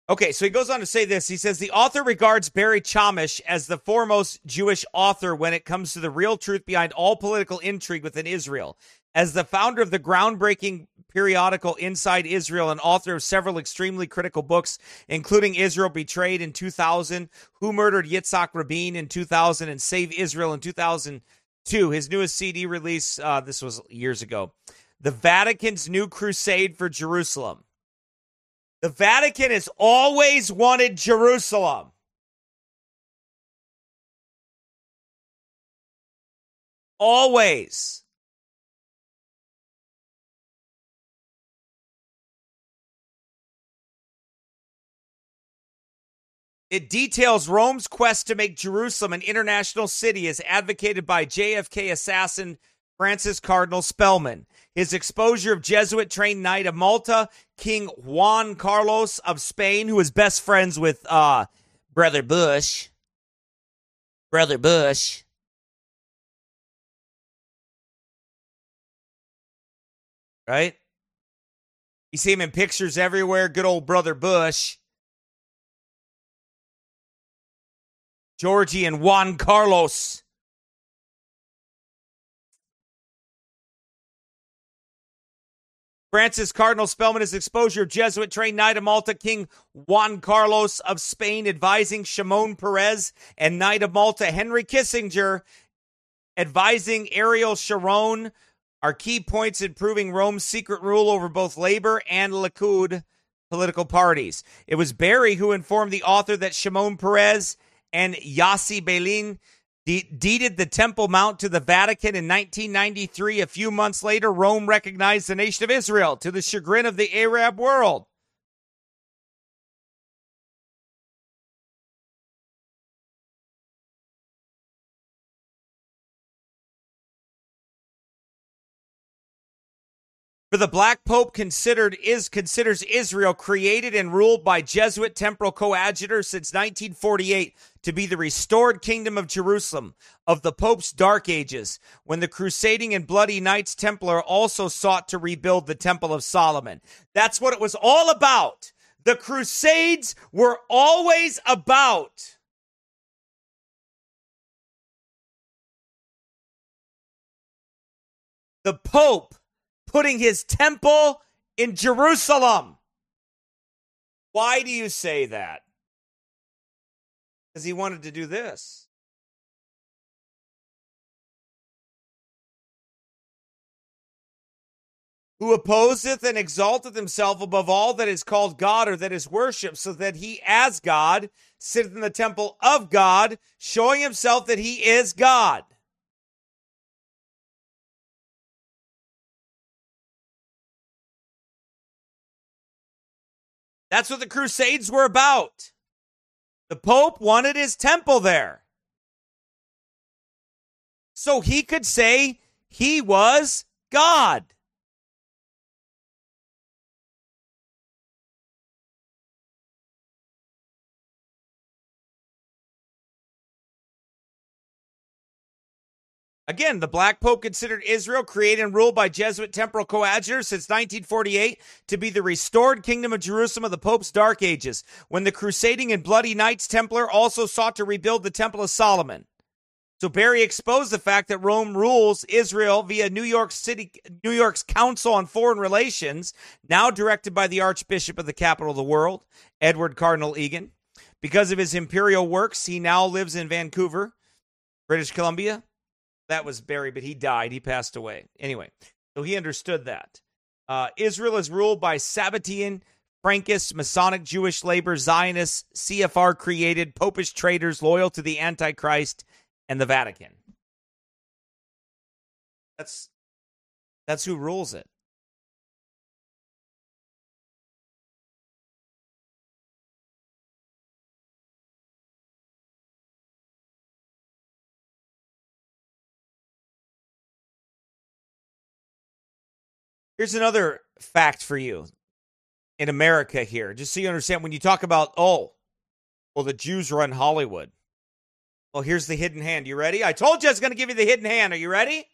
Okay, so he goes on to say this. He says the author regards Barry Chamish as the foremost Jewish author when it comes to the real truth behind all political intrigue within Israel. As the founder of the groundbreaking periodical Inside Israel and author of several extremely critical books, including Israel Betrayed in 2000, Who Murdered Yitzhak Rabin in 2000, and Save Israel in 2002, his newest CD release, uh, this was years ago, The Vatican's New Crusade for Jerusalem. The Vatican has always wanted Jerusalem. Always. It details Rome's quest to make Jerusalem an international city as advocated by JFK assassin Francis Cardinal Spellman. His exposure of Jesuit trained knight of Malta, King Juan Carlos of Spain, who was best friends with uh, Brother Bush. Brother Bush. Right? You see him in pictures everywhere. Good old Brother Bush. Georgie and Juan Carlos. Francis Cardinal Spellman, his exposure of Jesuit trained Knight of Malta King Juan Carlos of Spain, advising Shimon Peres and Knight of Malta Henry Kissinger, advising Ariel Sharon, are key points in proving Rome's secret rule over both Labor and Likud political parties. It was Barry who informed the author that Shimon Peres and Yossi Beilin de- deeded the Temple Mount to the Vatican in 1993. A few months later, Rome recognized the nation of Israel to the chagrin of the Arab world. For the Black Pope considered is considers Israel created and ruled by Jesuit temporal coadjutor since 1948 to be the restored kingdom of Jerusalem of the Pope's dark ages, when the crusading and bloody Knights Templar also sought to rebuild the Temple of Solomon. That's what it was all about. The Crusades were always about the Pope putting his temple in Jerusalem. Why do you say that? Because he wanted to do this. Who opposeth and exalteth himself above all that is called God or that is worshipped, so that he, as God, sitteth in the temple of God, showing himself that he is God. That's what the Crusades were about. The Pope wanted his temple there. So he could say he was God. Again, the Black Pope considered Israel, created and ruled by Jesuit temporal coadjutors since 1948, to be the restored kingdom of Jerusalem of the Pope's Dark Ages, when the crusading and bloody Knights Templar also sought to rebuild the Temple of Solomon. So Barry exposed the fact that Rome rules Israel via New York City, New York's Council on Foreign Relations, now directed by the Archbishop of the capital of the world, Edward Cardinal Egan. Because of his imperial works, he now lives in Vancouver, British Columbia, that was Barry, but he died. He passed away. Anyway, so he understood that. Uh, Israel is ruled by Sabbatean, Frankist, Masonic, Jewish labor, Zionists, CFR created, Popish traitors loyal to the Antichrist and the Vatican. That's That's who rules it. Here's another fact for you in America here, just so you understand when you talk about, oh, well, the Jews run Hollywood. Well, here's the hidden hand. You ready? I told you I was going to give you the hidden hand. Are you ready?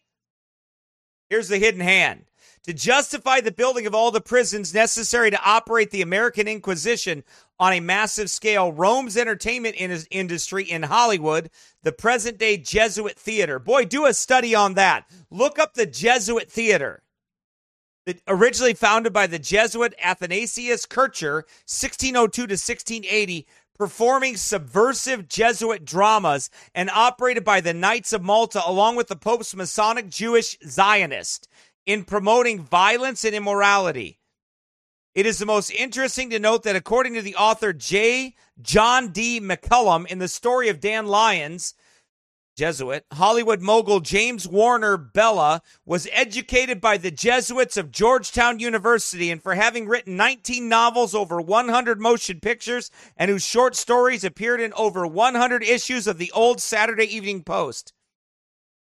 Here's the hidden hand. To justify the building of all the prisons necessary to operate the American Inquisition on a massive scale, Rome's entertainment in- industry in Hollywood, the present day Jesuit theater. Boy, do a study on that. Look up the Jesuit theater originally founded by the Jesuit Athanasius Kircher, 1602 to 1680, performing subversive Jesuit dramas and operated by the Knights of Malta along with the Pope's Masonic Jewish Zionist in promoting violence and immorality. It is the most interesting to note that according to the author J. John D. McCallum in the story of Dan Lyons, Jesuit, Hollywood mogul James Warner Bellah was educated by the Jesuits of Georgetown University and for having written 19 novels, over 100 motion pictures, and whose short stories appeared in over 100 issues of the old Saturday Evening Post.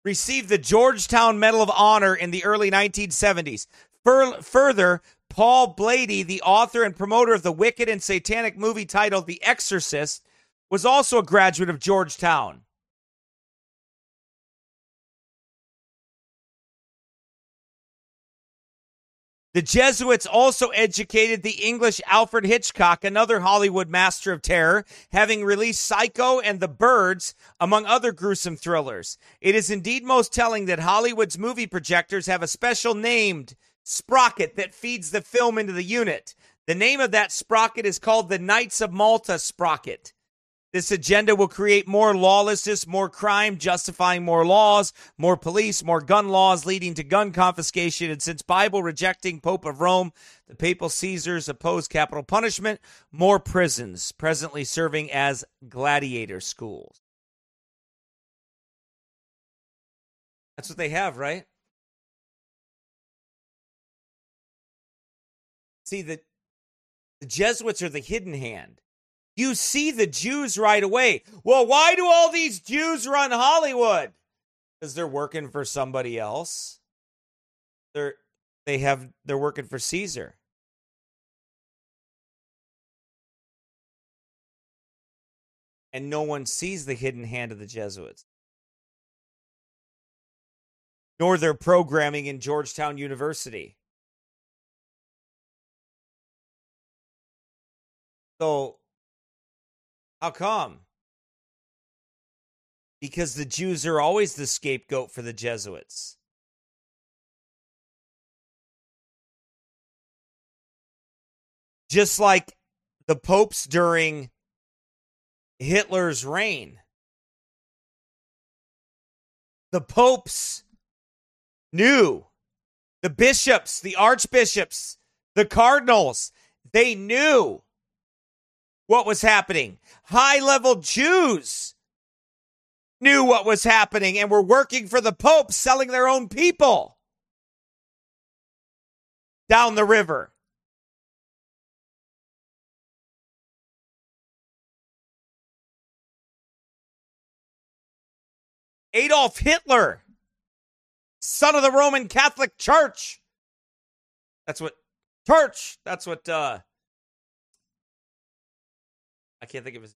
Received the Georgetown Medal of Honor in the early 1970s. further, Paul Beatty, the author and promoter of the wicked and satanic movie titled The Exorcist, was also a graduate of Georgetown. The Jesuits also educated the English Alfred Hitchcock, another Hollywood master of terror, having released Psycho and The Birds, among other gruesome thrillers. It is indeed most telling that Hollywood's movie projectors have a special named sprocket that feeds the film into the unit. The name of that sprocket is called the Knights of Malta sprocket. This agenda will create more lawlessness, more crime, justifying more laws, more police, more gun laws, leading to gun confiscation. And since Bible rejecting Pope of Rome, the papal Caesars oppose capital punishment, more prisons, presently serving as gladiator schools. That's what they have, right? See, the, the Jesuits are the hidden hand you see the Jews right away. Well, why do all these Jews run Hollywood? Because they're working for somebody else. They're they have they're working for Caesar. And no one sees the hidden hand of the Jesuits. Nor their programming in Georgetown University. So how come? Because the Jews are always the scapegoat for the Jesuits. Just like the popes during Hitler's reign. The popes knew, the bishops, the archbishops, the cardinals, they knew what was happening. High level Jews knew what was happening and were working for the Pope, selling their own people down the river. Adolf Hitler, son of the Roman Catholic Church. That's what church. That's what uh I can't think of his.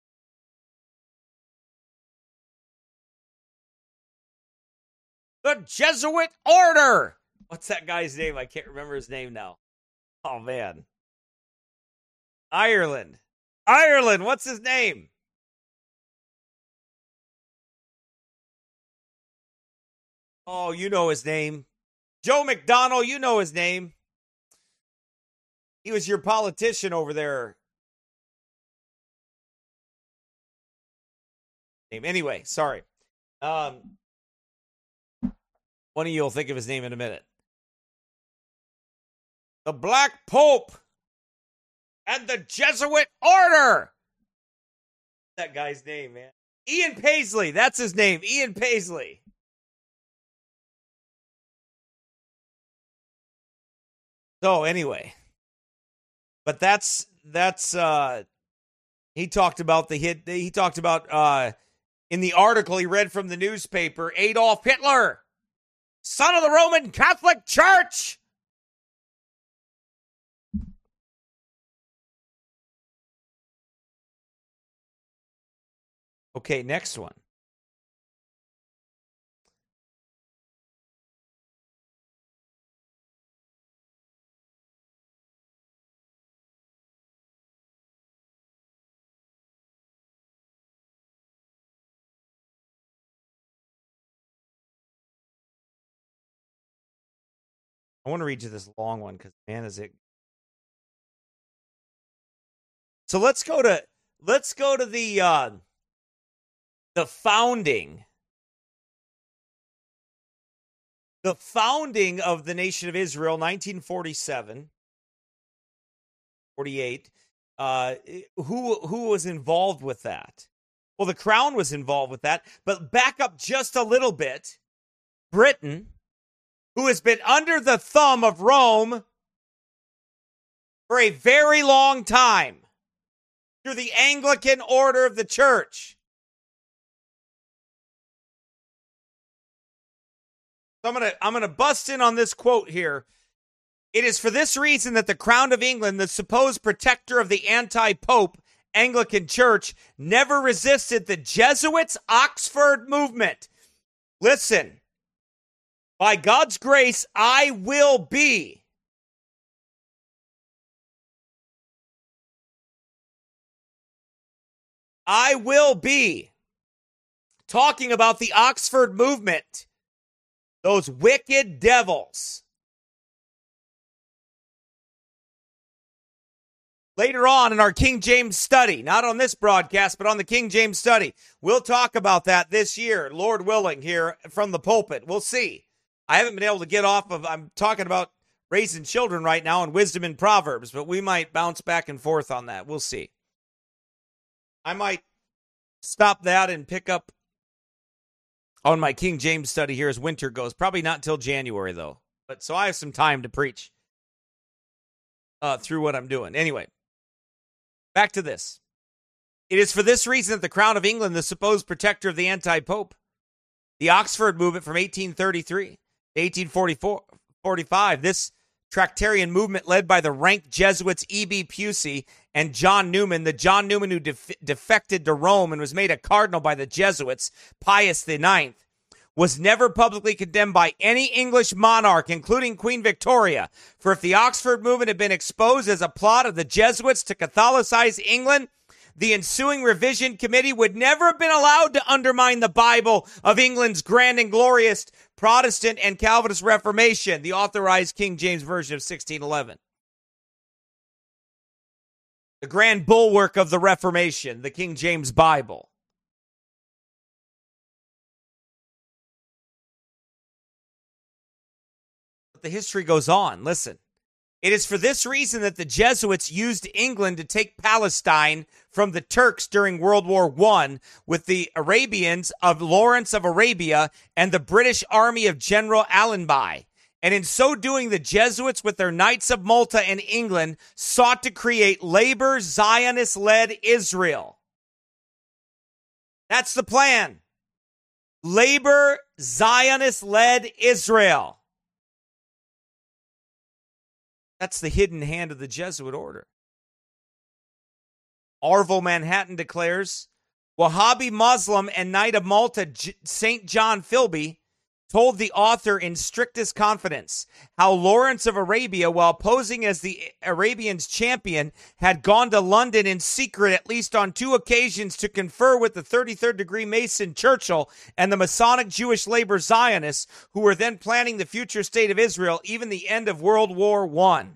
The Jesuit Order. What's that guy's name? I can't remember his name now. Oh man. Ireland. Ireland. What's his name? Oh, you know his name. Joe McDonnell, you know his name. He was your politician over there name. Anyway, sorry. Um, one of you will think of his name in a minute. The Black Pope and the Jesuit Order. That guy's name, man. Ian Paisley. That's his name. Ian Paisley. So anyway, but that's that's uh he talked about the hit he talked about uh in the article he read from the newspaper Adolf Hitler, son of the Roman Catholic Church. Okay, next one. I want to read you this long one because man, is it. So let's go to let's go to the uh, the founding, the founding of the nation of Israel, 1947, 48. Uh, who who was involved with that? Well, the crown was involved with that, but back up just a little bit. Britain who has been under the thumb of Rome for a very long time through the Anglican order of the church. So I'm gonna I'm gonna bust in on this quote here. It is for this reason that the Crown of England, the supposed protector of the anti-pope Anglican Church, never resisted the Jesuits' Oxford movement. Listen, by God's grace, I will be. I will be talking about the Oxford movement, those wicked devils. Later on in our King James study, not on this broadcast, but on the King James study, we'll talk about that this year, Lord willing, here from the pulpit. We'll see. I haven't been able to get off of, I'm talking about raising children right now and wisdom in Proverbs, but we might bounce back and forth on that. We'll see. I might stop that and pick up on my King James study here as winter goes. Probably not until January, though. But so I have some time to preach uh, through what I'm doing. Anyway, back to this. It is for this reason that the Crown of England, the supposed protector of the anti pope, the Oxford movement from 1833, 1844, 45, this Tractarian movement led by the rank Jesuits E.B. Pusey and John Newman, the John Newman who def- defected to Rome and was made a cardinal by the Jesuits, Pius IX, was never publicly condemned by any English monarch, including Queen Victoria. For if the Oxford movement had been exposed as a plot of the Jesuits to Catholicize England, the ensuing revision committee would never have been allowed to undermine the Bible of England's grand and glorious Protestant and Calvinist Reformation, the authorized King James Version of 1611. The grand bulwark of the Reformation, the King James Bible. But the history goes on. Listen. It is for this reason that the Jesuits used England to take Palestine from the Turks during World War I with the Arabians of Lawrence of Arabia and the British army of General Allenby. And in so doing, the Jesuits, with their Knights of Malta and England, sought to create labor Zionist led Israel. That's the plan. Labor Zionist led Israel. That's the hidden hand of the Jesuit order. Avro Manhattan declares Wahhabi Muslim and Knight of Malta St. John Philby told the author in strictest confidence how Lawrence of Arabia, while posing as the Arabians' champion, had gone to London in secret at least on two occasions to confer with the 33rd degree Mason Churchill and the Masonic Jewish labor Zionists, who were then planning the future state of Israel, even the end of World War I.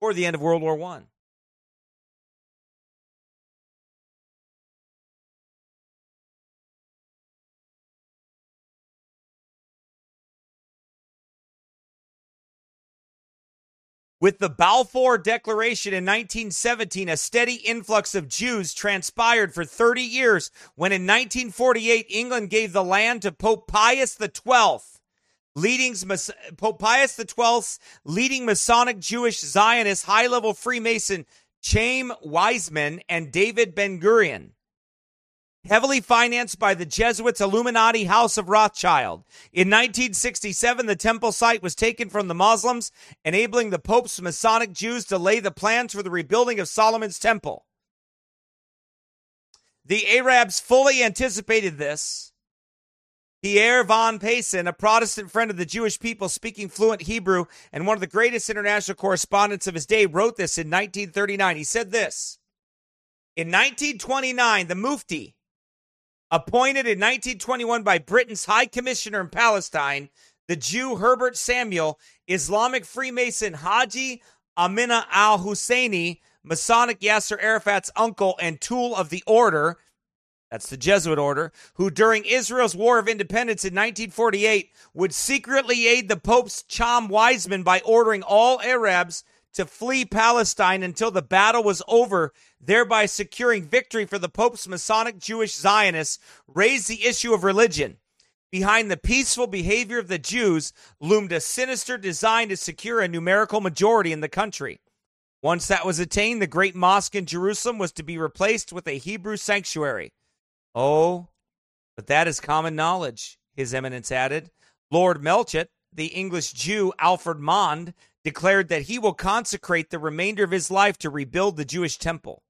Or the end of World War I. With the Balfour Declaration in 1917, a steady influx of Jews transpired for 30 years when in 1948 England gave the land to Pope Pius XII, leading Pope Pius XII's leading Masonic Jewish Zionist high level Freemason Chaim Weizmann and David Ben Gurion. Heavily financed by the Jesuits' Illuminati House of Rothschild. In 1967, the temple site was taken from the Muslims, enabling the Pope's Masonic Jews to lay the plans for the rebuilding of Solomon's temple. The Arabs fully anticipated this Pierre van Paassen, a Protestant friend of the Jewish people speaking fluent Hebrew and one of the greatest international correspondents of his day, wrote this in 1939. He said this In 1929, the Mufti, appointed in 1921 by Britain's High Commissioner in Palestine, the Jew Herbert Samuel, Islamic Freemason Haji Amina al Husseini, Masonic Yasser Arafat's uncle and tool of the order, that's the Jesuit order, who during Israel's War of Independence in 1948 would secretly aid the Pope's Chaim Weizmann by ordering all Arabs to flee Palestine until the battle was over, thereby securing victory for the Pope's Masonic Jewish Zionists, raised the issue of religion. Behind the peaceful behavior of the Jews loomed a sinister design to secure a numerical majority in the country. Once that was attained, the great mosque in Jerusalem was to be replaced with a Hebrew sanctuary. Oh, but that is common knowledge, His Eminence added. Lord Melchett, the English Jew Alfred Mond, declared that he will consecrate the remainder of his life to rebuild the Jewish temple.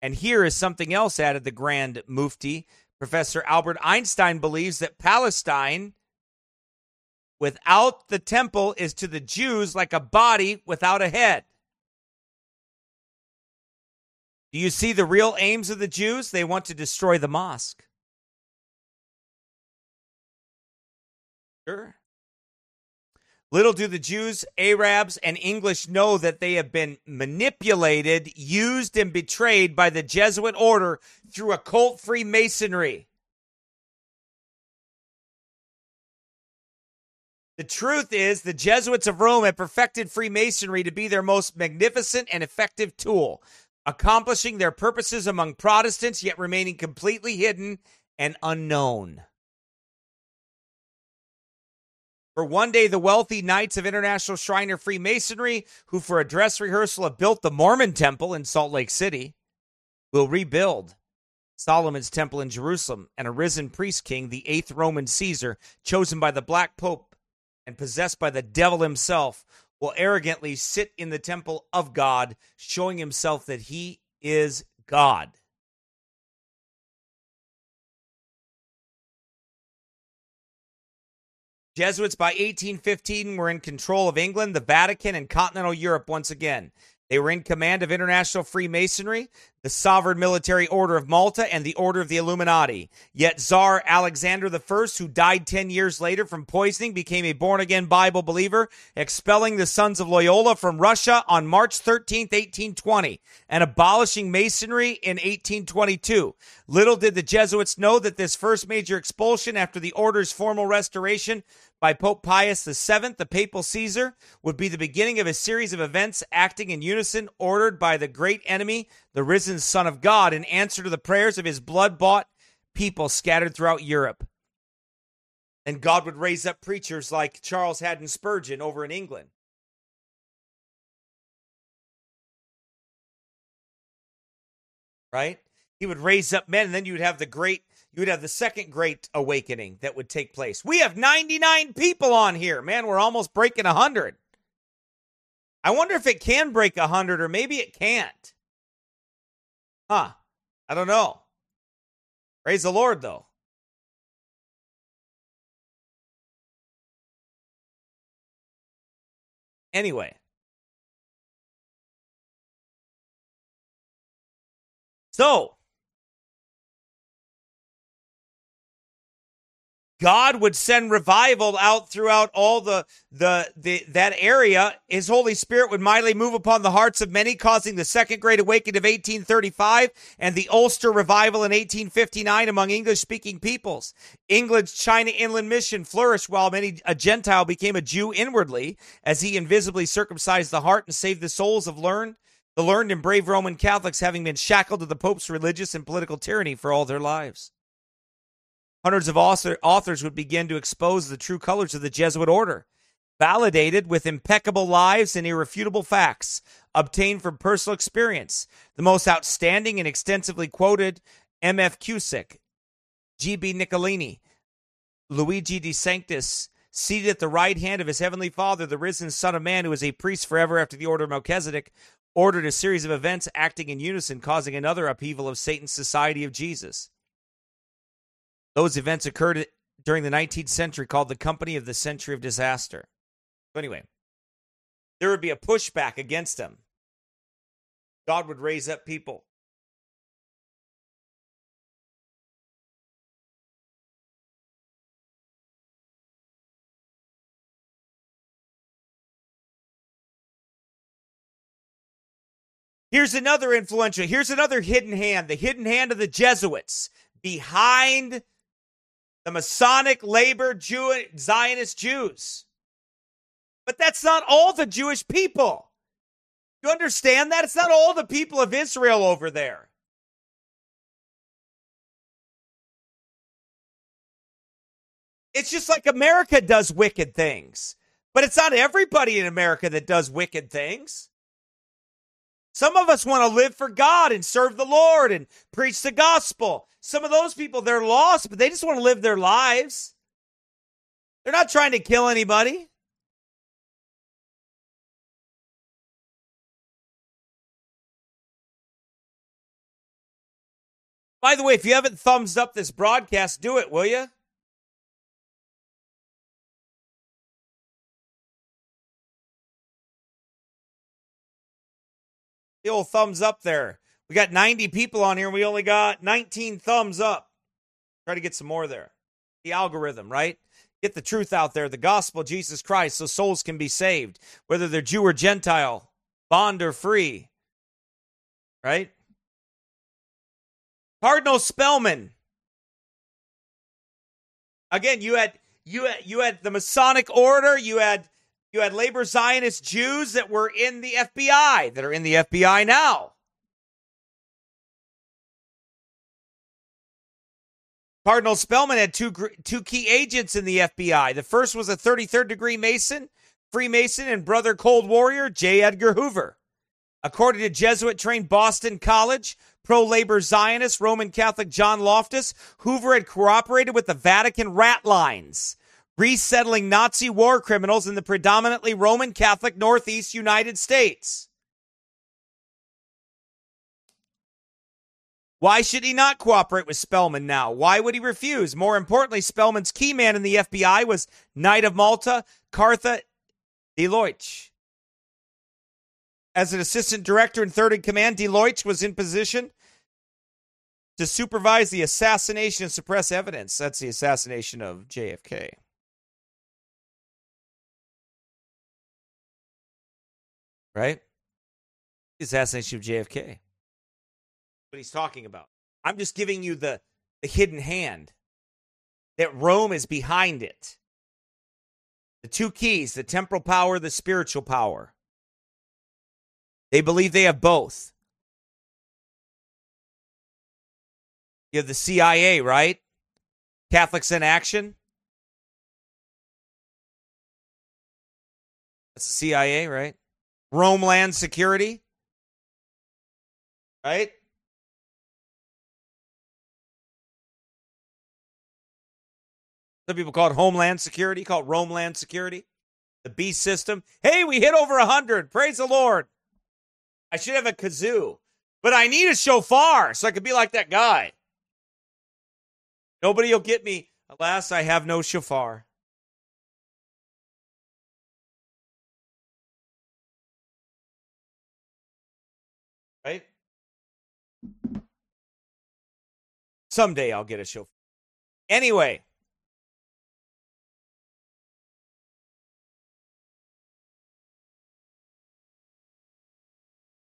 And here is something else, added the Grand Mufti. Professor Albert Einstein believes that Palestine without the temple is to the Jews like a body without a head. Do you see the real aims of the Jews? They want to destroy the mosque. Sure. Little do the Jews, Arabs, and English know that they have been manipulated, used, and betrayed by the Jesuit order through occult Freemasonry. The truth is, the Jesuits of Rome had perfected Freemasonry to be their most magnificent and effective tool accomplishing their purposes among Protestants, yet remaining completely hidden and unknown. For one day, the wealthy Knights of International Shriner Freemasonry, who for a dress rehearsal have built the Mormon Temple in Salt Lake City, will rebuild Solomon's Temple in Jerusalem, and a risen priest king, the eighth Roman Caesar, chosen by the Black Pope and possessed by the devil himself, will arrogantly sit in the temple of God, showing himself that he is God. Jesuits by 1815 were in control of England, the Vatican, and continental Europe once again. They were in command of international Freemasonry, the Sovereign Military Order of Malta, and the Order of the Illuminati. Yet Tsar Alexander I, who died 10 years later from poisoning, became a born again Bible believer, expelling the sons of Loyola from Russia on March 13, 1820, and abolishing Masonry in 1822. Little did the Jesuits know that this first major expulsion after the order's formal restoration by Pope Pius VII, the papal Caesar, would be the beginning of a series of events acting in unison, ordered by the great enemy, the risen Son of God, in answer to the prayers of his blood bought people scattered throughout Europe. And God would raise up preachers like Charles Haddon Spurgeon over in England. Right? He would raise up men, and then you would have the great you would have the second great awakening that would take place. We have 99 people on here. Man, we're almost breaking 100. I wonder if it can break 100 or maybe it can't. Huh. I don't know. Praise the Lord, though. Anyway. So, God would send revival out throughout all the, the, the, that area. His Holy Spirit would mightily move upon the hearts of many, causing the Second Great Awakening of 1835 and the Ulster Revival in 1859 among English speaking peoples. England's China Inland Mission flourished while many a Gentile became a Jew inwardly as he invisibly circumcised the heart and saved the souls of learned, the learned and brave Roman Catholics having been shackled to the Pope's religious and political tyranny for all their lives. Hundreds of author, authors would begin to expose the true colors of the Jesuit order, validated with impeccable lives and irrefutable facts obtained from personal experience. The most outstanding and extensively quoted M.F. Cusack, G.B. Nicolini, Luigi de Sanctis, seated at the right hand of his heavenly Father, the risen Son of Man, who is a priest forever after the order of Melchizedek, ordered a series of events acting in unison, causing another upheaval of Satan's society of Jesus. Those events occurred during the 19th century, called the Company of the Century of Disaster. So, anyway, there would be a pushback against them. God would raise up people Here's another influential, here's another hidden hand, the hidden hand of the Jesuits behind the Masonic labor Jew, Zionist Jews. But that's not all the Jewish people. You understand that? It's not all the people of Israel over there. It's just like America does wicked things. But it's not everybody in America that does wicked things. Some of us want to live for God and serve the Lord and preach the gospel. Some of those people, they're lost, but they just want to live their lives. They're not trying to kill anybody. By the way, if you haven't thumbs up this broadcast, do it, will you? The old thumbs up there. We got 90 people on here and we only got 19 thumbs up. Try to get some more there. The algorithm, right? Get the truth out there, the gospel Jesus Christ, so souls can be saved, whether they're Jew or Gentile, bond or free. Right? Cardinal Spellman. Again, you had you had you had the Masonic order, you had you had labor Zionist Jews that were in the FBI, that are in the FBI now. Cardinal Spellman had two, two key agents in the FBI. The first was a 33rd degree Mason, Freemason, and brother Cold Warrior J. Edgar Hoover. According to Jesuit trained Boston College, pro labor Zionist Roman Catholic John Loftus, Hoover had cooperated with the Vatican rat lines resettling Nazi war criminals in the predominantly Roman Catholic Northeast United States. Why should he not cooperate with Spellman now? Why would he refuse? More importantly, Spellman's key man in the FBI was Knight of Malta, Cartha DeLoach. As an assistant director and third in command, DeLoach was in position to supervise the assassination and suppress evidence. That's the assassination of JFK. Right? The assassination of JFK. What he's talking about. I'm just giving you the, the hidden hand that Rome is behind it. The two keys the temporal power, the spiritual power. They believe they have both. You have the CIA, right? Catholics in Action. That's the CIA, right? Romeland Security. Right? Some people call it Homeland Security, call it Romeland Security. The beast system. Hey, we hit over 100. Praise the Lord. I should have a kazoo, but I need a shofar so I could be like that guy. Nobody will get me. Alas, I have no shofar. Someday I'll get a show. Anyway.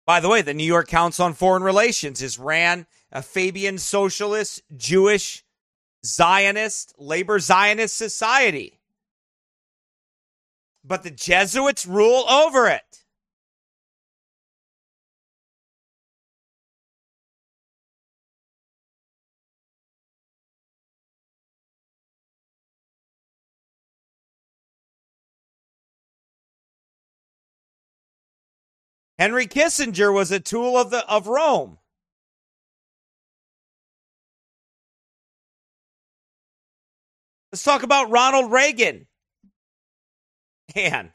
By the way, the New York Council on Foreign Relations is ran a Fabian socialist, Jewish, Zionist, labor Zionist society. But the Jesuits rule over it. Henry Kissinger was a tool of the of Rome. Let's talk about Ronald Reagan. Man.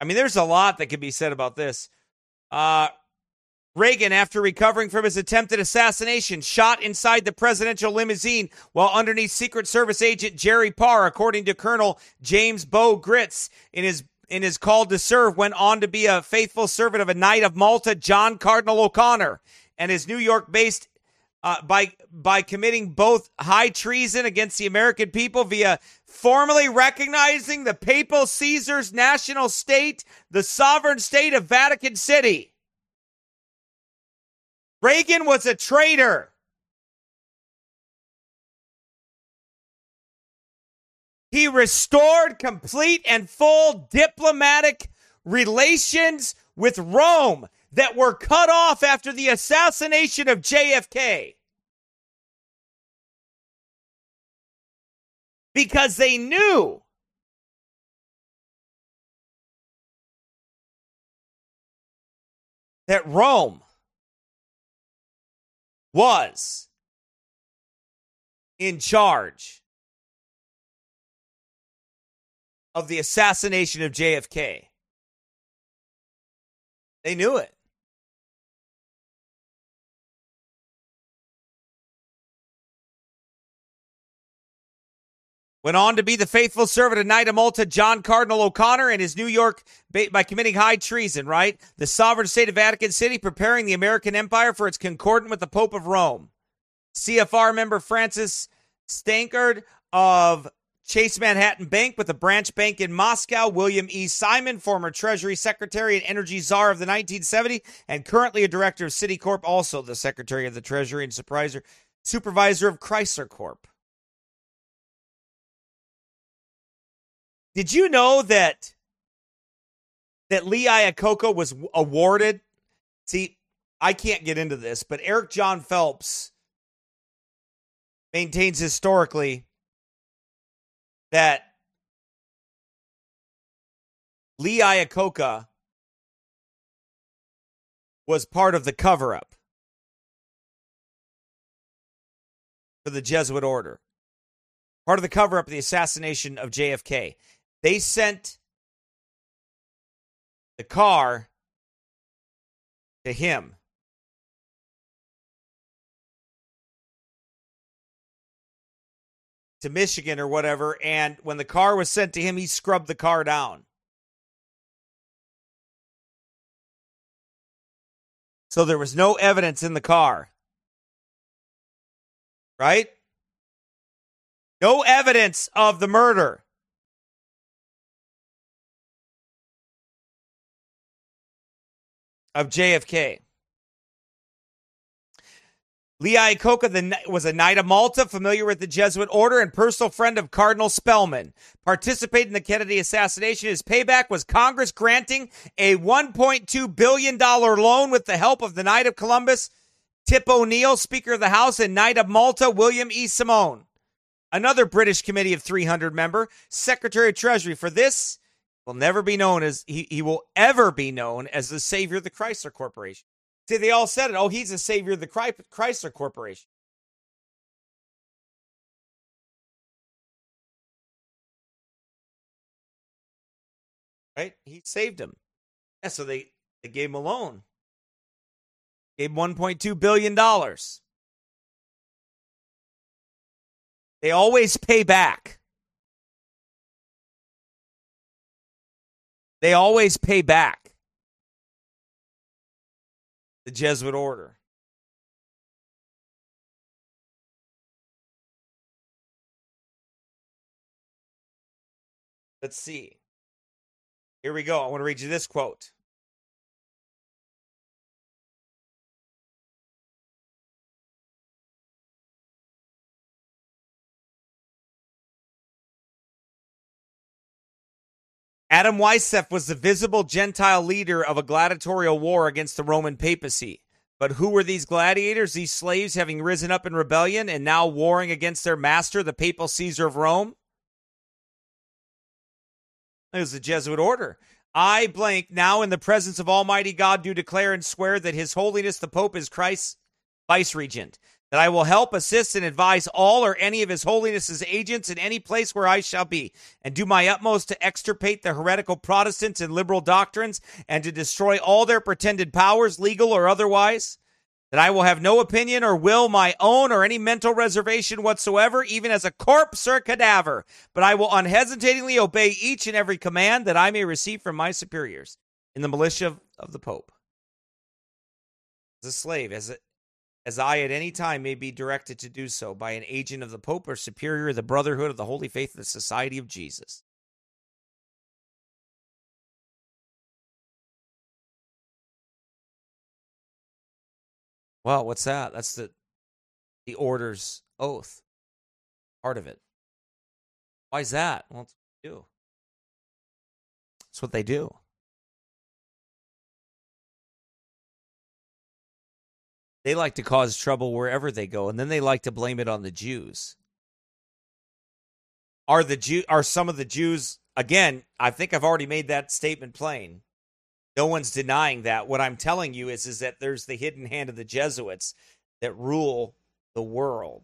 I mean, there's a lot that could be said about this. Uh, Reagan, after recovering from his attempted assassination, shot inside the presidential limousine while underneath Secret Service agent Jerry Parr, according to Colonel James Bo Gritz in his in his call to serve, went on to be a faithful servant of a Knight of Malta, John Cardinal O'Connor, and his New York-based uh, by by committing both high treason against the American people via formally recognizing the papal Caesar's national state, the sovereign state of Vatican City. Reagan was a traitor. He restored complete and full diplomatic relations with Rome that were cut off after the assassination of JFK. Because they knew that Rome was in charge of the assassination of JFK. They knew it. Went on to be the faithful servant of Knight of Malta, John Cardinal O'Connor, and his New York by committing high treason, right? The sovereign state of Vatican City preparing the American Empire for its concordant with the Pope of Rome. CFR member Francis Stankard of Chase Manhattan Bank with a branch bank in Moscow. William E. Simon, former Treasury Secretary and Energy Czar of the 1970s, and currently a director of Citicorp, also the Secretary of the Treasury and supervisor, supervisor of Chrysler Corp. Did you know that that Lee Iacocca was awarded? See, I can't get into this, but Eric John Phelps maintains historically that Lee Iacocca was part of the cover up for the Jesuit order, part of the cover up of the assassination of JFK. They sent the car to him. To Michigan or whatever. And when the car was sent to him, he scrubbed the car down. So there was no evidence in the car. Right? No evidence of the murder. Of JFK. Lee Iacocca was a Knight of Malta, familiar with the Jesuit order, and personal friend of Cardinal Spellman. Participated in the Kennedy assassination. His payback was Congress granting a $1.2 billion loan with the help of the Knight of Columbus, Tip O'Neill, Speaker of the House, and Knight of Malta, William E. Simon. Another British committee of 300 member, Secretary of Treasury. For this, will never be known as he, he will ever be known as the savior of the Chrysler Corporation. See, they all said it. Oh, he's the savior of the Chrysler Corporation. Right? He saved him. Yeah, so they, they gave him a loan. Gave him $1.2 billion. They always pay back. They always pay back the Jesuit order. Let's see. Here we go. I want to read you this quote. Adam Weishaupt was the visible Gentile leader of a gladiatorial war against the Roman papacy. But who were these gladiators, these slaves having risen up in rebellion and now warring against their master, the papal Caesar of Rome? It was the Jesuit order. I blank now in the presence of Almighty God do declare and swear that His Holiness the Pope is Christ's vice regent, that I will help, assist, and advise all or any of His Holiness's agents in any place where I shall be, and do my utmost to extirpate the heretical Protestants and liberal doctrines, and to destroy all their pretended powers, legal or otherwise that I will have no opinion or will my own or any mental reservation whatsoever, even as a corpse or a cadaver, but I will unhesitatingly obey each and every command that I may receive from my superiors in the militia of, the Pope. As a slave, as, a, as I at any time may be directed to do so by an agent of the Pope or superior of the Brotherhood of the Holy Faith of the Society of Jesus. Well, what's that? That's the the order's oath. Part of it. Why is that? Well, it's what do. It's what they do. They like to cause trouble wherever they go, and then they like to blame it on the Jews. Are the Jew are some of the Jews again? I think I've already made that statement plain. No one's denying that. What I'm telling you is, is that there's the hidden hand of the Jesuits that rule the world,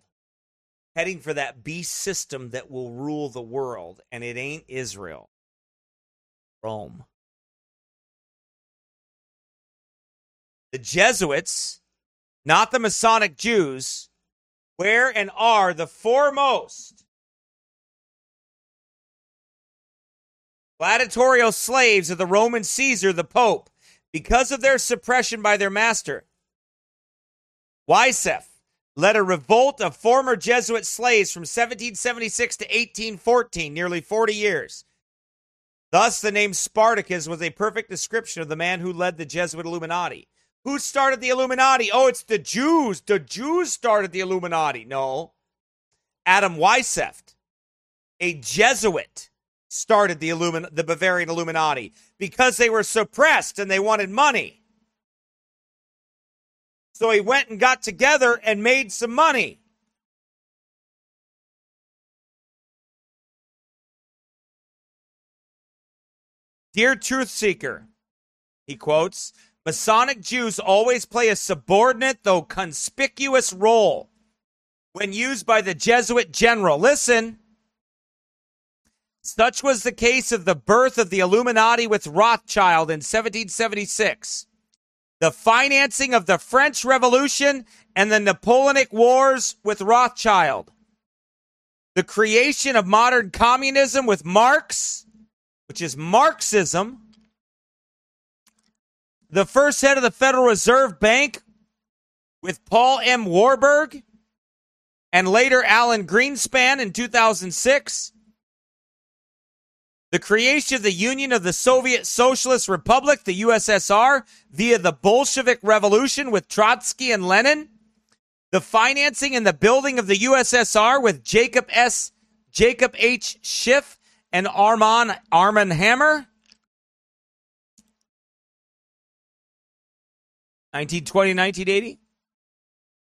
heading for that beast system that will rule the world, and it ain't Israel, Rome. The Jesuits, not the Masonic Jews, where and are the foremost gladiatorial slaves of the Roman Caesar, the Pope, because of their suppression by their master. Wycliffe led a revolt of former Jesuit slaves from 1776 to 1814, nearly 40 years. Thus, the name Spartacus was a perfect description of the man who led the Jesuit Illuminati. Who started the Illuminati? Oh, it's the Jews. The Jews started the Illuminati. No. Adam Weishaupt, a Jesuit started the Illumin- the Bavarian Illuminati because they were suppressed and they wanted money. So he went and got together and made some money. Dear Truth Seeker, he quotes, Masonic Jews always play a subordinate, though conspicuous role when used by the Jesuit general. Listen, such was the case of the birth of the Illuminati with Rothschild in 1776, the financing of the French Revolution and the Napoleonic Wars with Rothschild, the creation of modern communism with Marx, which is Marxism, the first head of the Federal Reserve Bank with Paul M. Warburg, and later Alan Greenspan in 2006 the creation of the Union of the Soviet Socialist Republic, the USSR, via the Bolshevik Revolution with Trotsky and Lenin, the financing and the building of the USSR with Jacob S. Jacob H. Schiff and Armand Armand Hammer. 1920 1980.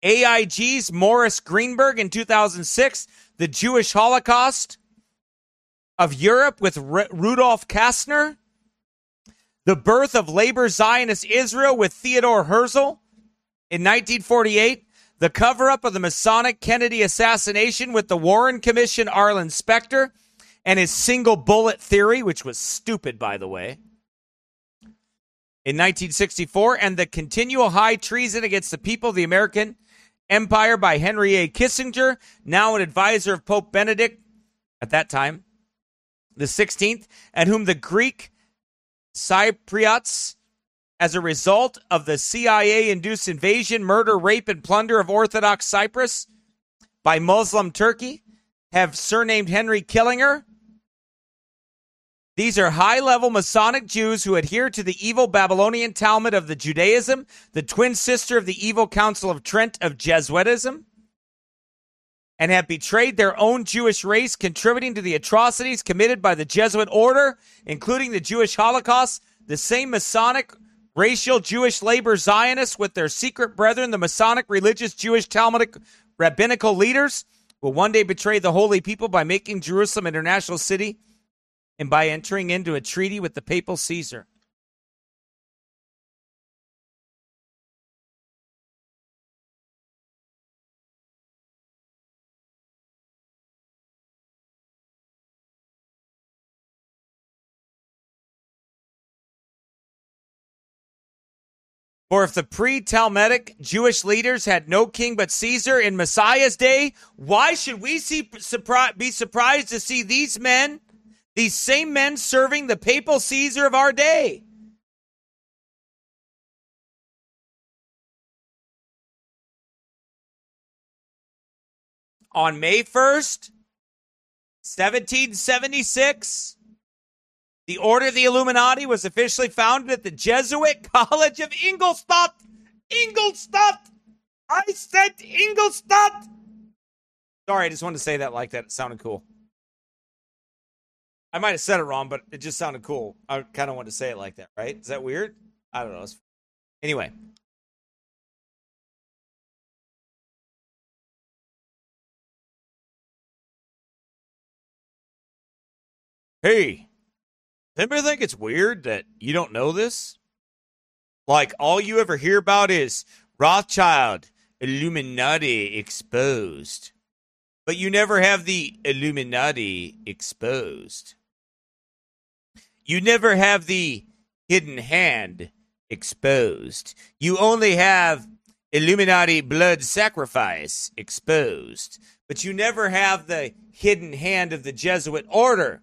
AIG's Maurice Greenberg in 2006, the Jewish Holocaust of Europe with R- Rudolf Kastner, the birth of labor Zionist Israel with Theodore Herzl in 1948, the cover up of the Masonic Kennedy assassination with the Warren Commission Arlen Specter and his single bullet theory, which was stupid, by the way. In 1964, and the continual high treason against the people of the American Empire by Henry A. Kissinger, now an advisor of Pope Benedict at that time the 16th, and whom the Greek Cypriots, as a result of the CIA induced invasion, murder, rape, and plunder of Orthodox Cyprus by Muslim Turkey, have surnamed Henry Killinger. These are high level Masonic Jews who adhere to the evil Babylonian Talmud of the Judaism, the twin sister of the evil Council of Trent of Jesuitism and have betrayed their own Jewish race, contributing to the atrocities committed by the Jesuit order, including the Jewish Holocaust. The same Masonic racial Jewish labor Zionists with their secret brethren, the Masonic religious Jewish Talmudic rabbinical leaders, will one day betray the holy people by making Jerusalem an international city and by entering into a treaty with the papal Caesar. For if the pre Talmudic Jewish leaders had no king but Caesar in Messiah's day, why should we see, be surprised to see these men, these same men, serving the papal Caesar of our day? On May 1st, 1776, the Order of the Illuminati was officially founded at the Jesuit College of Ingolstadt. Ingolstadt! I said Ingolstadt! Sorry, I just wanted to say that like that. It sounded cool. I might have said it wrong, but it just sounded cool. I kind of wanted to say it like that, right? Is that weird? I don't know. Anyway. Hey, Anybody think it's weird that you don't know this? Like all you ever hear about is Rothschild, Illuminati exposed. But you never have the Illuminati exposed. You never have the hidden hand exposed. You only have Illuminati blood sacrifice exposed. But you never have the hidden hand of the Jesuit order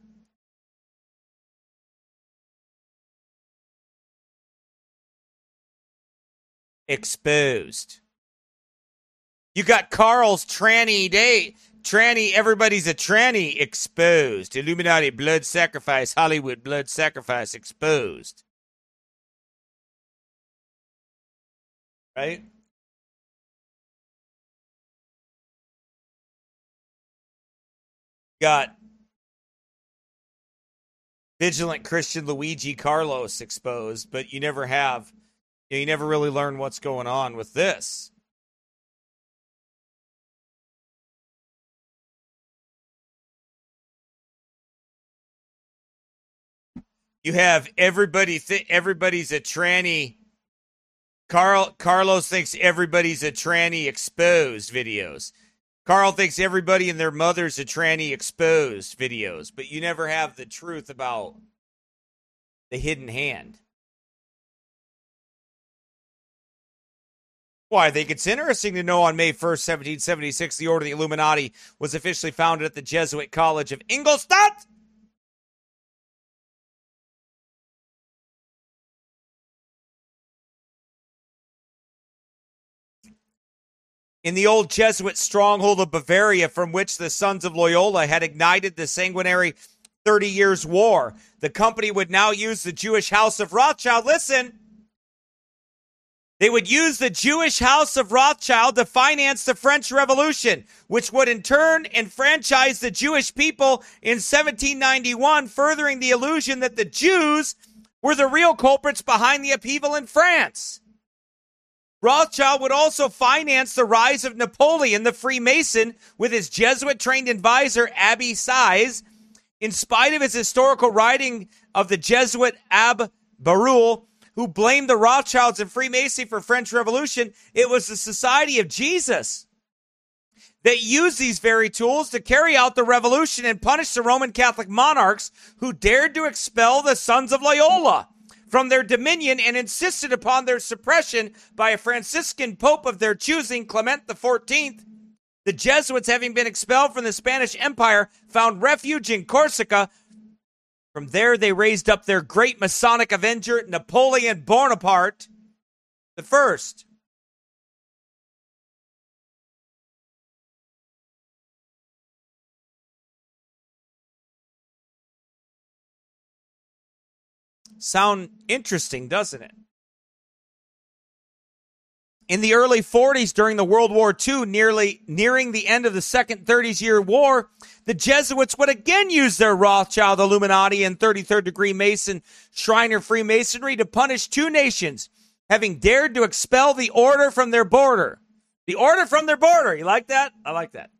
exposed. You got Carl's tranny day. Tranny, everybody's a tranny exposed. Illuminati blood sacrifice, Hollywood blood sacrifice exposed. Right? Got vigilant Christian Luigi Carlos exposed, but you never have you never really learn what's going on with this. You have everybody th- everybody's a tranny. Carl Carlos thinks everybody's a tranny exposed videos. Carl thinks everybody and their mother's a tranny exposed videos, but you never have the truth about the hidden hand. Why, I think it's interesting to know on May 1st, 1776, the Order of the Illuminati was officially founded at the Jesuit College of Ingolstadt. In the old Jesuit stronghold of Bavaria, from which the Sons of Loyola had ignited the sanguinary 30 Years' War, the company would now use the Jewish house of Rothschild. Listen they would use the Jewish house of Rothschild to finance the French Revolution, which would in turn enfranchise the Jewish people in 1791, furthering the illusion that the Jews were the real culprits behind the upheaval in France. Rothschild would also finance the rise of Napoleon the Freemason with his Jesuit trained advisor, Abbe Sieyes. In spite of his historical writing of the Jesuit Abbe Barruel, who blamed the Rothschilds and Freemasonry for French Revolution. It was the Society of Jesus that used these very tools to carry out the revolution and punish the Roman Catholic monarchs who dared to expel the sons of Loyola from their dominion and insisted upon their suppression by a Franciscan pope of their choosing, Clement XIV. The Jesuits, having been expelled from the Spanish Empire, found refuge in Corsica, from there, they raised up their great Masonic avenger, Napoleon Bonaparte the First. Sound interesting, doesn't it? In the early 40s, during the World War II, nearly nearing the end of the Second 30s Year War, the Jesuits would again use their Rothschild, Illuminati, and 33rd degree Mason Shriner Freemasonry to punish two nations having dared to expel the order from their border. The order from their border. You like that? I like that.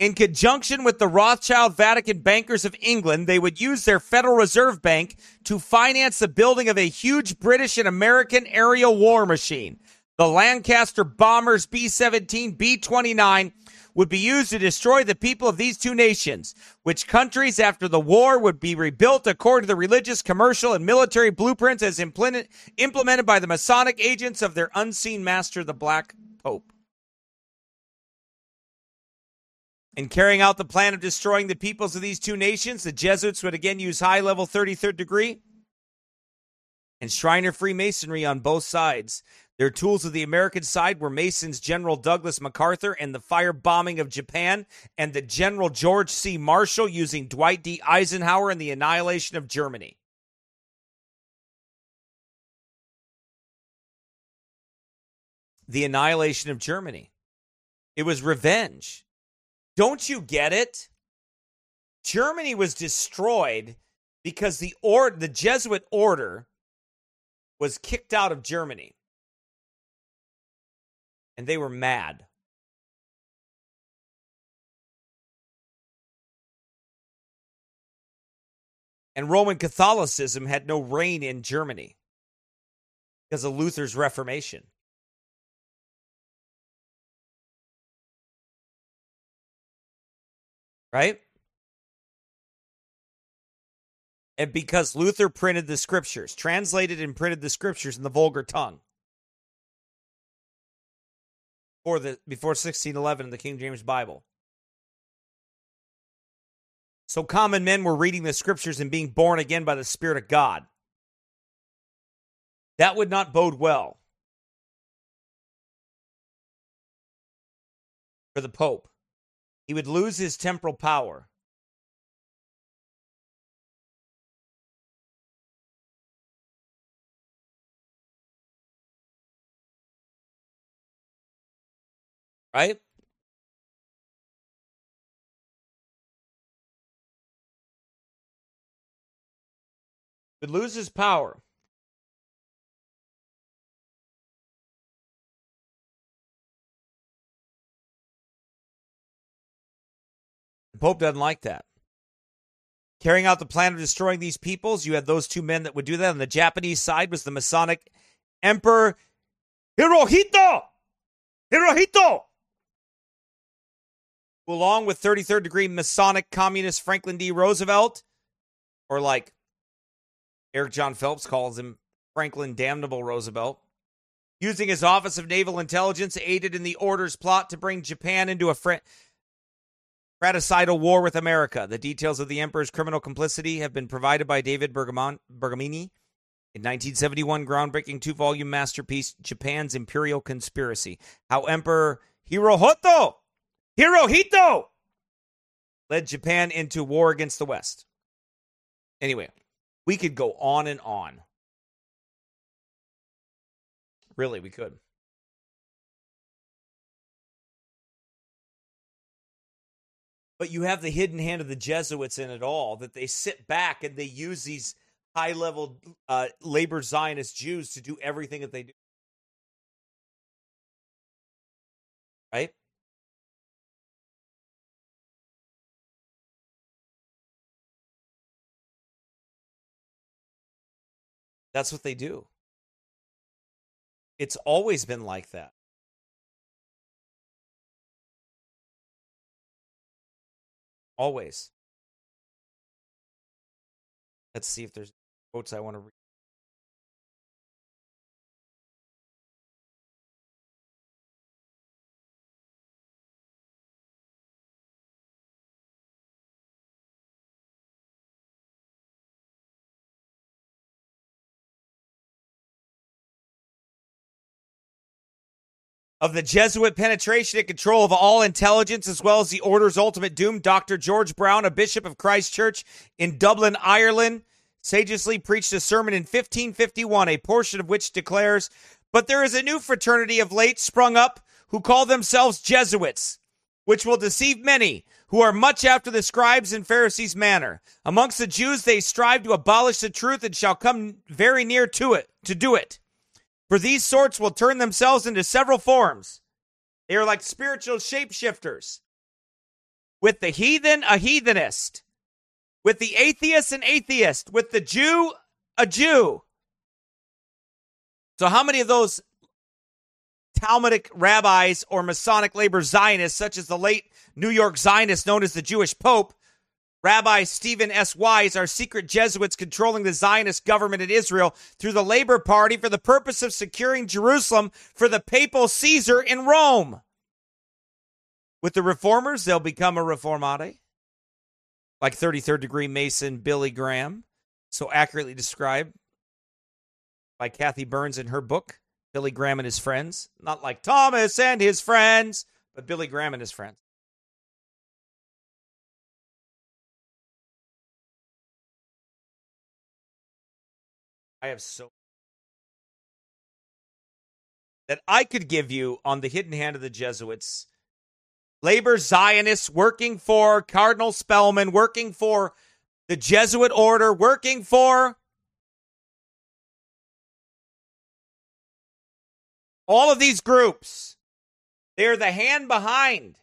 In conjunction with the Rothschild Vatican bankers of England, they would use their Federal Reserve Bank to finance the building of a huge British and American aerial war machine. The Lancaster bombers B 17, B 29 would be used to destroy the people of these two nations, which countries after the war would be rebuilt according to the religious, commercial, and military blueprints as implemented by the Masonic agents of their unseen master, the Black Pope. In carrying out the plan of destroying the peoples of these two nations, the Jesuits would again use high level 33rd degree and Shriner Freemasonry on both sides. Their tools of the American side were Masons General Douglas MacArthur and the firebombing of Japan, and the General George C. Marshall using Dwight D. Eisenhower and the annihilation of Germany. The annihilation of Germany. It was revenge. Don't you get it? Germany was destroyed because the or the Jesuit order was kicked out of Germany. And they were mad. And Roman Catholicism had no reign in Germany because of Luther's Reformation. Right? And because Luther printed the scriptures, translated and printed the scriptures in the vulgar tongue. Before the before 1611 in the King James Bible. So common men were reading the scriptures and being born again by the Spirit of God. That would not bode well for the Pope he would lose his temporal power. Right? Would lose his power. The Pope doesn't like that. Carrying out the plan of destroying these peoples, you had those two men that would do that. On the Japanese side was the Masonic Emperor Hirohito! Hirohito! Along with 33rd degree Masonic communist Franklin D. Roosevelt, or like Eric John Phelps calls him, Franklin Damnable Roosevelt, using his Office of Naval Intelligence, aided in the orders plot to bring Japan into a friend fratricidal war with America. The details of the emperor's criminal complicity have been provided by David Bergamon- Bergamini in 1971 groundbreaking two-volume masterpiece Japan's Imperial Conspiracy. How Emperor Hirohito Hirohito led Japan into war against the West. Anyway, we could go on and on. Really, we could. But you have the hidden hand of the Jesuits in it all that they sit back and they use these high level uh, labor Zionist Jews to do everything that they do. Right? That's what they do. It's always been like that. Always. Let's see if there's quotes I want to read. Of the Jesuit penetration and control of all intelligence, as well as the order's ultimate doom, Dr. George Browne, a bishop of Christ Church in Dublin, Ireland, sagely preached a sermon in 1551, a portion of which declares, But there is a new fraternity of late sprung up who call themselves Jesuits, which will deceive many who are much after the scribes and Pharisees' manner. Amongst the Jews they strive to abolish the truth and shall come very near to it to do it. For these sorts will turn themselves into several forms. They are like spiritual shapeshifters. With the heathen, a heathenist. With the atheist, an atheist. With the Jew, a Jew. So, how many of those Talmudic rabbis or Masonic labor Zionists, such as the late New York Zionist known as the Jewish Pope, Rabbi Stephen S. Wise, are secret Jesuits controlling the Zionist government in Israel through the Labor Party for the purpose of securing Jerusalem for the papal Caesar in Rome. With the reformers, they'll become a reformati, like 33rd degree Mason Billy Graham, so accurately described by Cathy Burns in her book. Billy Graham and his friends. Not like Thomas and his friends, but Billy Graham and his friends. I have so that I could give you on the hidden hand of the Jesuits. Labor Zionists working for Cardinal Spellman, working for the Jesuit order, working for All of these groups, they're the hand behind.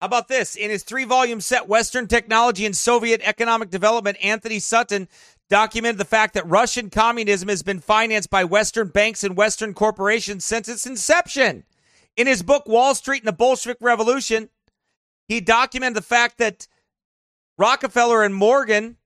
How about this? In his three volume set, Western Technology and Soviet Economic Development, Anthony Sutton documented the fact that Russian communism has been financed by Western banks and Western corporations since its inception. In his book, Wall Street and the Bolshevik Revolution, he documented the fact that Rockefeller and Morgan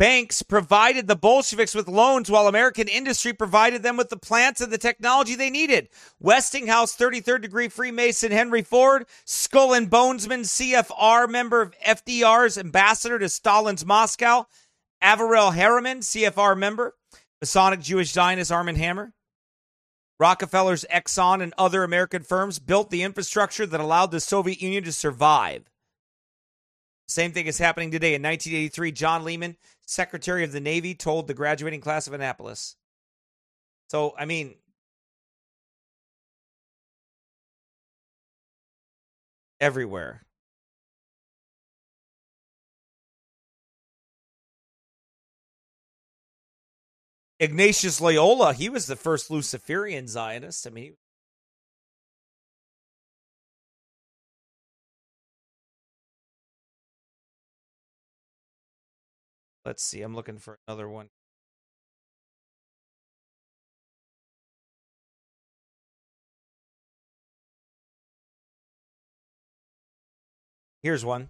banks provided the Bolsheviks with loans while American industry provided them with the plants and the technology they needed. Westinghouse 33rd degree Freemason Henry Ford, Skull and Bonesman CFR member of FDR's ambassador to Stalin's Moscow, Averell Harriman CFR member, Masonic Jewish Zionist Armand Hammer. Rockefeller's Exxon and other American firms built the infrastructure that allowed the Soviet Union to survive. Same thing is happening today. In 1983, John Lehman, Secretary of the Navy, told the graduating class of Annapolis. So, I mean, everywhere. Ignatius Loyola, he was the first Luciferian Zionist. I mean, Let's see. I'm looking for another one. Here's one.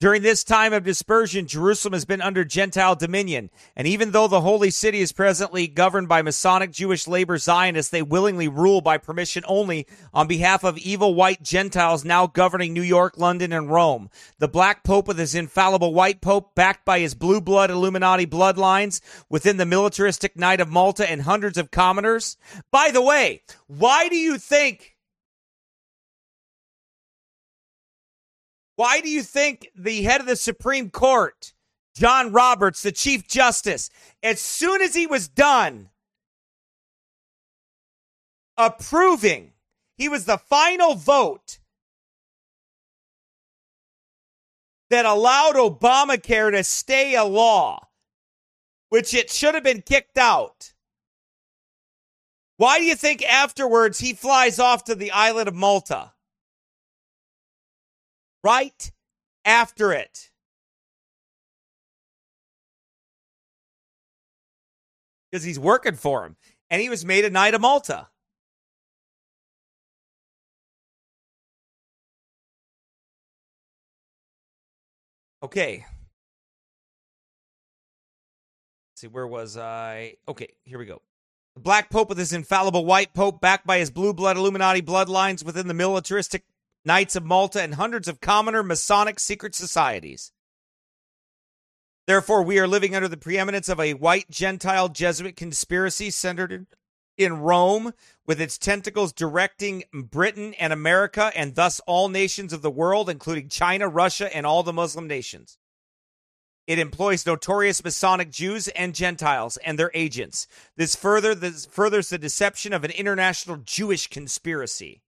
During this time of dispersion, Jerusalem has been under Gentile dominion. And even though the holy city is presently governed by Masonic Jewish labor Zionists, they willingly rule by permission only on behalf of evil white Gentiles now governing New York, London, and Rome. The black pope with his infallible white pope, backed by his blue blood Illuminati bloodlines within the militaristic Knight of Malta and hundreds of commoners. By the way, why do you think Why do you think the head of the Supreme Court, John Roberts, the Chief Justice, as soon as he was done approving, he was the final vote that allowed Obamacare to stay a law, which it should have been kicked out. Why do you think afterwards he flies off to the island of Malta? Right after it. Because he's working for him. And he was made a Knight of Malta. Okay. Let's see, where was I? Okay, here we go. The Black Pope with his infallible white Pope, backed by his blue blood Illuminati bloodlines within the militaristic Knights of Malta, and hundreds of commoner Masonic secret societies. Therefore, we are living under the preeminence of a white Gentile Jesuit conspiracy centered in Rome, with its tentacles directing Britain and America, and thus all nations of the world, including China, Russia, and all the Muslim nations. It employs notorious Masonic Jews and Gentiles and their agents. This, further, this furthers the deception of an international Jewish conspiracy.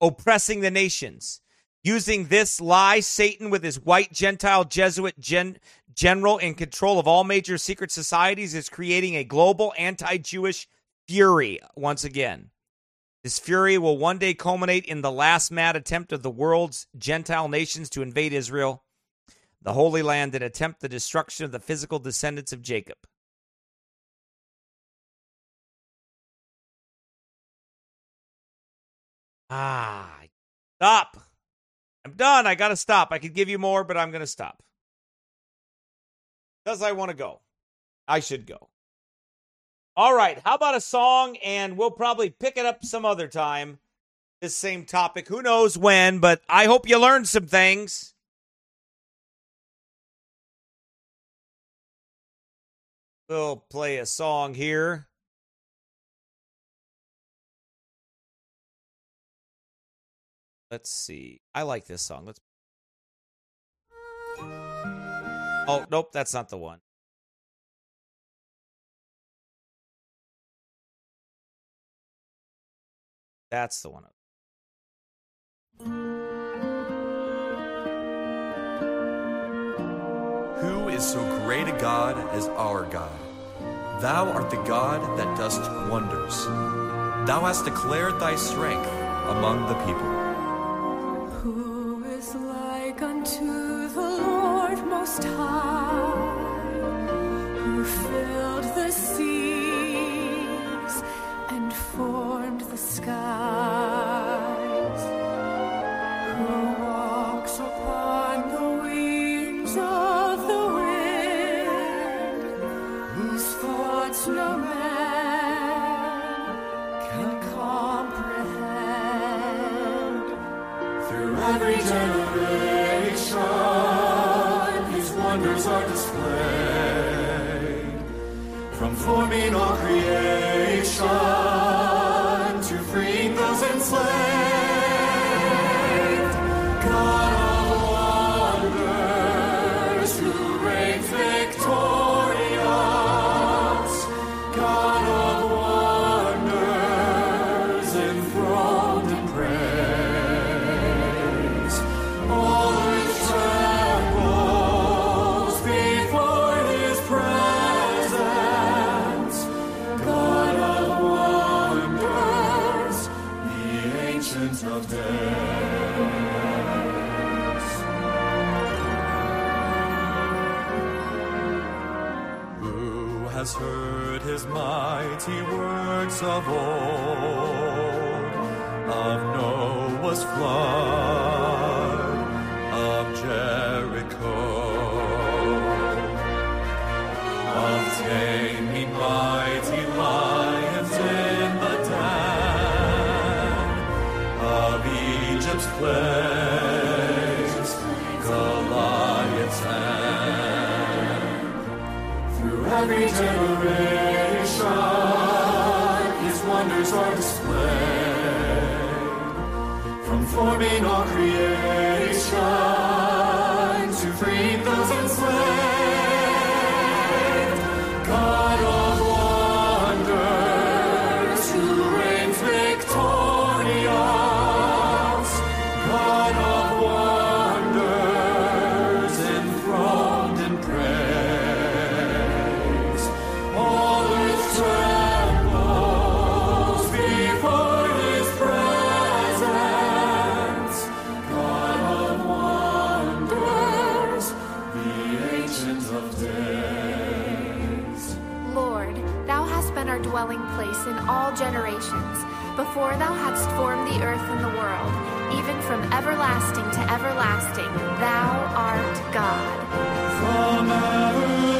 Oppressing the nations. Using this lie, Satan, with his white Gentile Jesuit gen- general in control of all major secret societies, is creating a global anti Jewish fury once again. This fury will one day culminate in the last mad attempt of the world's Gentile nations to invade Israel, the Holy Land, and attempt the destruction of the physical descendants of Jacob. Ah, stop. I'm done. I got to stop. I could give you more, but I'm going to stop. Because I want to go. I should go. All right. How about a song? And we'll probably pick it up some other time. This same topic. Who knows when, but I hope you learned some things. We'll play a song here. Let's see. I like this song. Let's. Oh, nope, that's not the one. That's the one. Who is so great a God as our God? Thou art the God that dost wonders. Thou hast declared thy strength among the people. Unto the Lord Most High, who filled the seas and formed the skies, forming all creation before thou hadst formed the earth and the world, even from everlasting to everlasting, thou art God.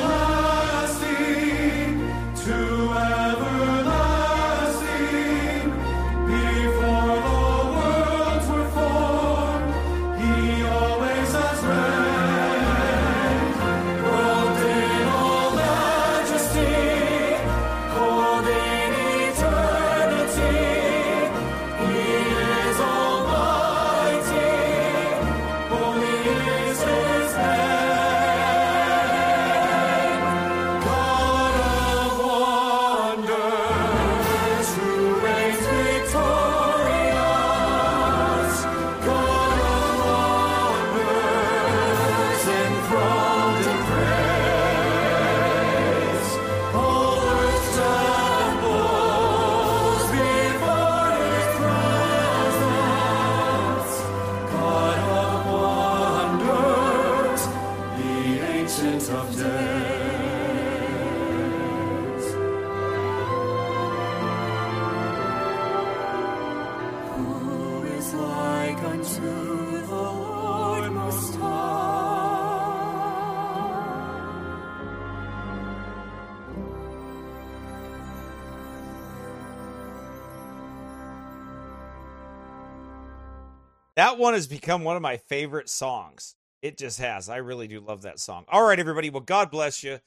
That one has become one of my favorite songs. It just has. I really do love that song. All right, everybody. Well, God bless you.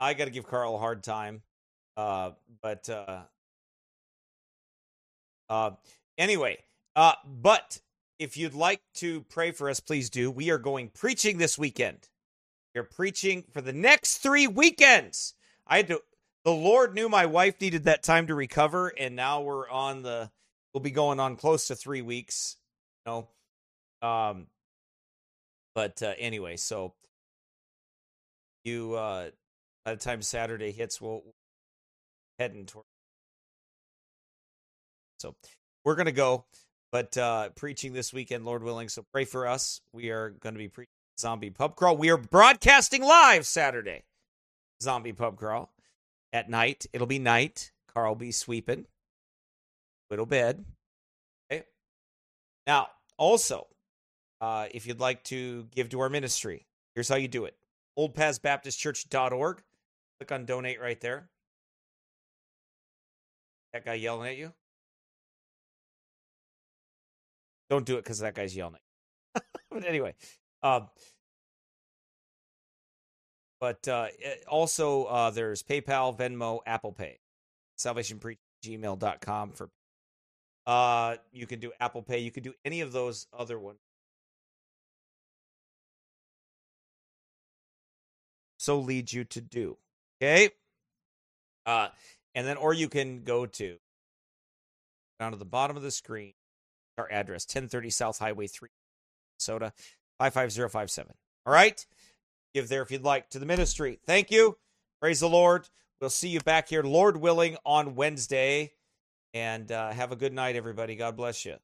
I got to give Carl a hard time. Uh, but uh, uh, anyway, uh, but if you'd like to pray for us, please do. We are going preaching this weekend. We're preaching for the next three weekends. I had to. The Lord knew my wife needed that time to recover, and now we're on the. We'll be going on close to three weeks. You know, um, but uh, anyway, so you uh, by the time Saturday hits, we'll heading toward. So we're gonna go, but uh, preaching this weekend, Lord willing. So pray for us. We are to be preaching zombie pub crawl. We are broadcasting live Saturday, zombie pub crawl at night. It'll be night. Carl be sweeping. Little bed. Okay. Now, also, uh, if you'd like to give to our ministry, here's how you do it oldpathsbaptistchurch.org. Click on donate right there. That guy yelling at you? Don't do it because that guy's yelling. but anyway, um, but uh, also uh, there's PayPal, Venmo, Apple Pay, salvationpreach.gmail.com for. Uh, you can do Apple Pay. You can do any of those other ones. So leads you to do. Okay. Uh, and then, or you can go to down to the bottom of the screen, our address 1030 South Highway 3, Minnesota 55057. All right. Give there if you'd like to the ministry. Thank you. Praise the Lord. We'll see you back here, Lord willing, on Wednesday. And uh, have a good night, everybody. God bless you.